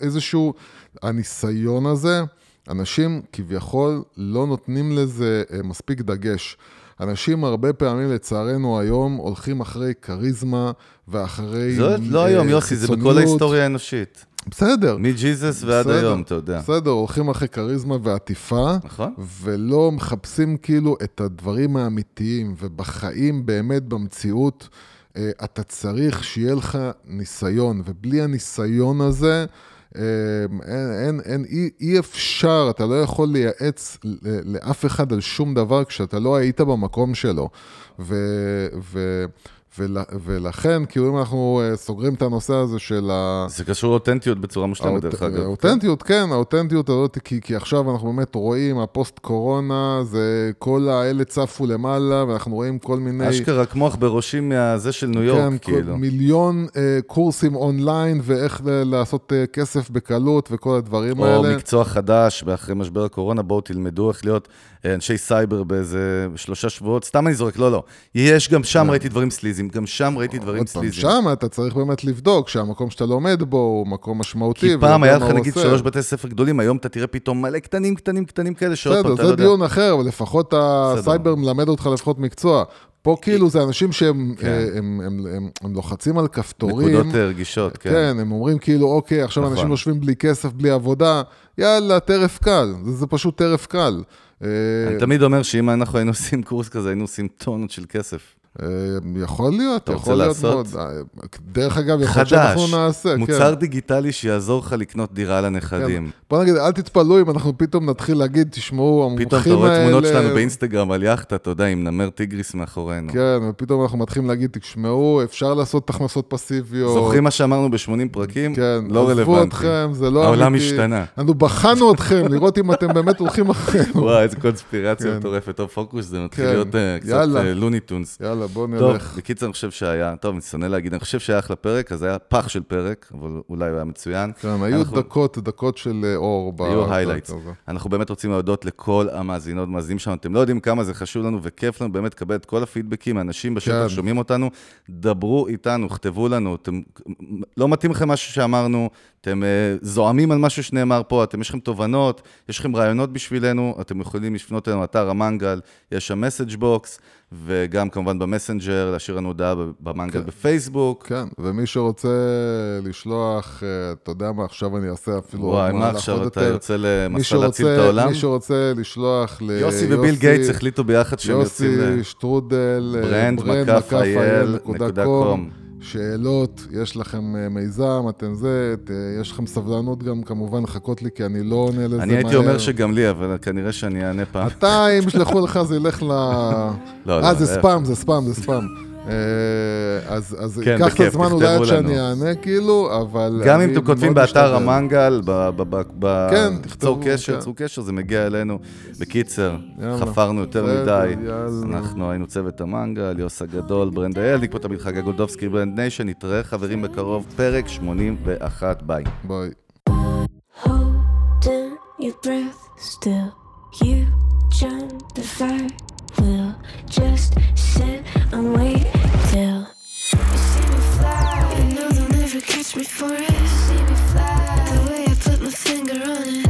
איזשהו... הניסיון הזה, אנשים כביכול לא נותנים לזה אה, מספיק דגש. אנשים הרבה פעמים, לצערנו היום, הולכים אחרי כריזמה ואחרי זה לא אה, היום, יוסי, זה בכל. ההיסטוריה האנושית. בסדר. מג'יזוס ועד בסדר, היום, אתה יודע. בסדר, הולכים אחרי כריזמה ועטיפה, נכון? ולא מחפשים כאילו את הדברים האמיתיים, ובחיים, באמת, במציאות, אתה צריך שיהיה לך ניסיון, ובלי הניסיון הזה, אה, אין, אין, אין, אי, אי אפשר, אתה לא יכול לייעץ לאף אחד על שום דבר כשאתה לא היית במקום שלו. ו, ו, ול, ולכן, כאילו אם אנחנו אה, סוגרים את הנושא הזה של ה... זה קשור לאותנטיות בצורה מושלמת, דרך אגב. האותנטיות, כן, האותנטיות הזאת, כי, כי עכשיו אנחנו באמת רואים, הפוסט-קורונה, זה כל האלה צפו למעלה, ואנחנו רואים כל מיני... אשכרה כמו עכברושים מהזה של ניו יורק, כן, כאילו. מיליון אה, קורסים אונליין, ואיך ל- לעשות אה, כסף בקלות, וכל הדברים או האלה. מקצוע חדש, אחרי משבר הקורונה, בואו תלמדו איך להיות אה, אנשי סייבר באיזה שלושה שבועות. סתם אני זורק, לא, לא. יש גם שם ראיתי דברים sleazyים, גם שם ראיתי דברים כן. עוד פעם, sleazyים. שם אתה צריך באמת לבדוק שהמקום שאתה לומד בו הוא מקום משמעותי. כי פעם היה לך נגיד. שלוש בתי ספר גדולים, היום אתה תראה פתאום מלא קטנים, קטנים, קטנים כאלה, שעוד פעם בסדר, אתה לא זה יודע. דיון אחר, אבל לפחות הסייבר מלמד אותך לפחות מקצוע. פה כאילו זה אנשים שהם כן. אה, הם- הם- הם- הם לוחצים על כפתורים. נקודות אה, רגישות, כן. כן, הם אומרים כאילו, אוקיי, עכשיו נכון. אנשים יושבים בלי כסף, בלי עבודה, יאללה, טרף קל. זה זה פשוט טרף קל. אה, אני תמיד אומר שאם אנחנו היינו עושים קורס כזה, היינו עושים טונות של כסף. אה, יכול להיות, אתה יכול רוצה להיות מאוד. לעשות? אה, דרך אגב, יכול להיות שאנחנו חדש, נעשה, כן. מוצר דיגיטלי שיעזור לך לקנות דירה לנכדים. בוא נגיד, אל תתפלאו אם אנחנו פתאום נתחיל להגיד, תשמעו, המומחים האלה... פתאום אתה רואה תמונות שלנו באינסטגרם על יאכטה, אתה יודע, עם נמר טיגריס מאחורינו. כן, ופתאום אנחנו מתחילים להגיד, תשמעו, אפשר לעשות הכנסות פסיביות. זוכרים מה שאמרנו ב-80 פרקים? כן, לא עזבו רלוונטי. אתכם, זה לא העולם אמיתי. השתנה. אנחנו בחנו אתכם, לראות אם אתם באמת הולכים אחרינו. וואי, איזה קונספירציה כן. מטורפת. טוב, פוקוס, זה מתחיל כן, להיות אה, קצת יאללה. אה, Looney Tunes. יאללה, בואו טוב, נלך. בקיצר, אני חושב שהיה, טוב, אני שונא להגיד, אני חושב שהיה אחלה פרק, אז היה פח של פרק, אבל אולי הוא היה מצוין. כן, היו אנחנו- דקות, דקות של אה, אור. היו highlights. אנחנו באמת רוצים להודות לכל המאזינות והמאזינים שלנו. אתם לא יודעים כמה זה חשוב לנו וכיף לנו באמת לקבל את כל הפידבקים, האנשים בשטח כן. שומעים אותנו, דברו איתנו, כתבו לנו. אתם, לא מתאים לכם משהו שאמרנו, אתם אה, זועמים על משהו שנאמר פה, אתם, יש לכם תובנות, יש לכם רעיונות בשבילנו, אתם יכולים לפנות אלינו, אתר המנגל, יש שם message box, וגם כמובן במסנג'ר, להשאיר לנו הודעה במנגל בפייסבוק. כן, ומי שרוצה לשלוח, אה, אתה יודע מה, עכשיו אני אעשה אפילו... וואי, מה עכשיו אתה יותר. יוצא למסע להציל את העולם? מי שרוצה לשלוח ליוסי... יוסי וביל גייטס החליטו ביחד שהם יוצאים ל... יוסי שטרודל, אה, ברנד מקף אייל נקודה com. שאלות, יש לכם אה, מיזם, אתם זה, ת- יש לכם סבלנות גם כמובן לחכות לי, כי אני לא עונה לזה מהר. אני הייתי אומר שגם לי, אבל כנראה שאני אענה פעם. אתה, אם ישלחו לך, זה ילך ל... לא, לא, אה, זה זה- ספאם, זה ספאם, זה ספאם. אה, אז אז כן, ייקח את הזמן אולי עד שאני. אענה, כאילו, אבל... גם אם אתם כותבים באתר. המנגל, ב- ב- ב- כן, ב- תכתבו, צור קשר, כן. צור קשר, זה מגיע אלינו. בקיצר, יאללה. חפרנו יותר מדי. יאללה. אנחנו היינו צוות המנגל, יוס הגדול, ברנד אייל, פה תמיד חגה גולדובסקי, Brand Nation, נתראה חברים בקרוב, פרק 81, ביי. ביי. your breath still. You join the fire. We'll just sit and wait till you see me fly. You know they'll never catch me for it. See me fly. The way I put my finger on it.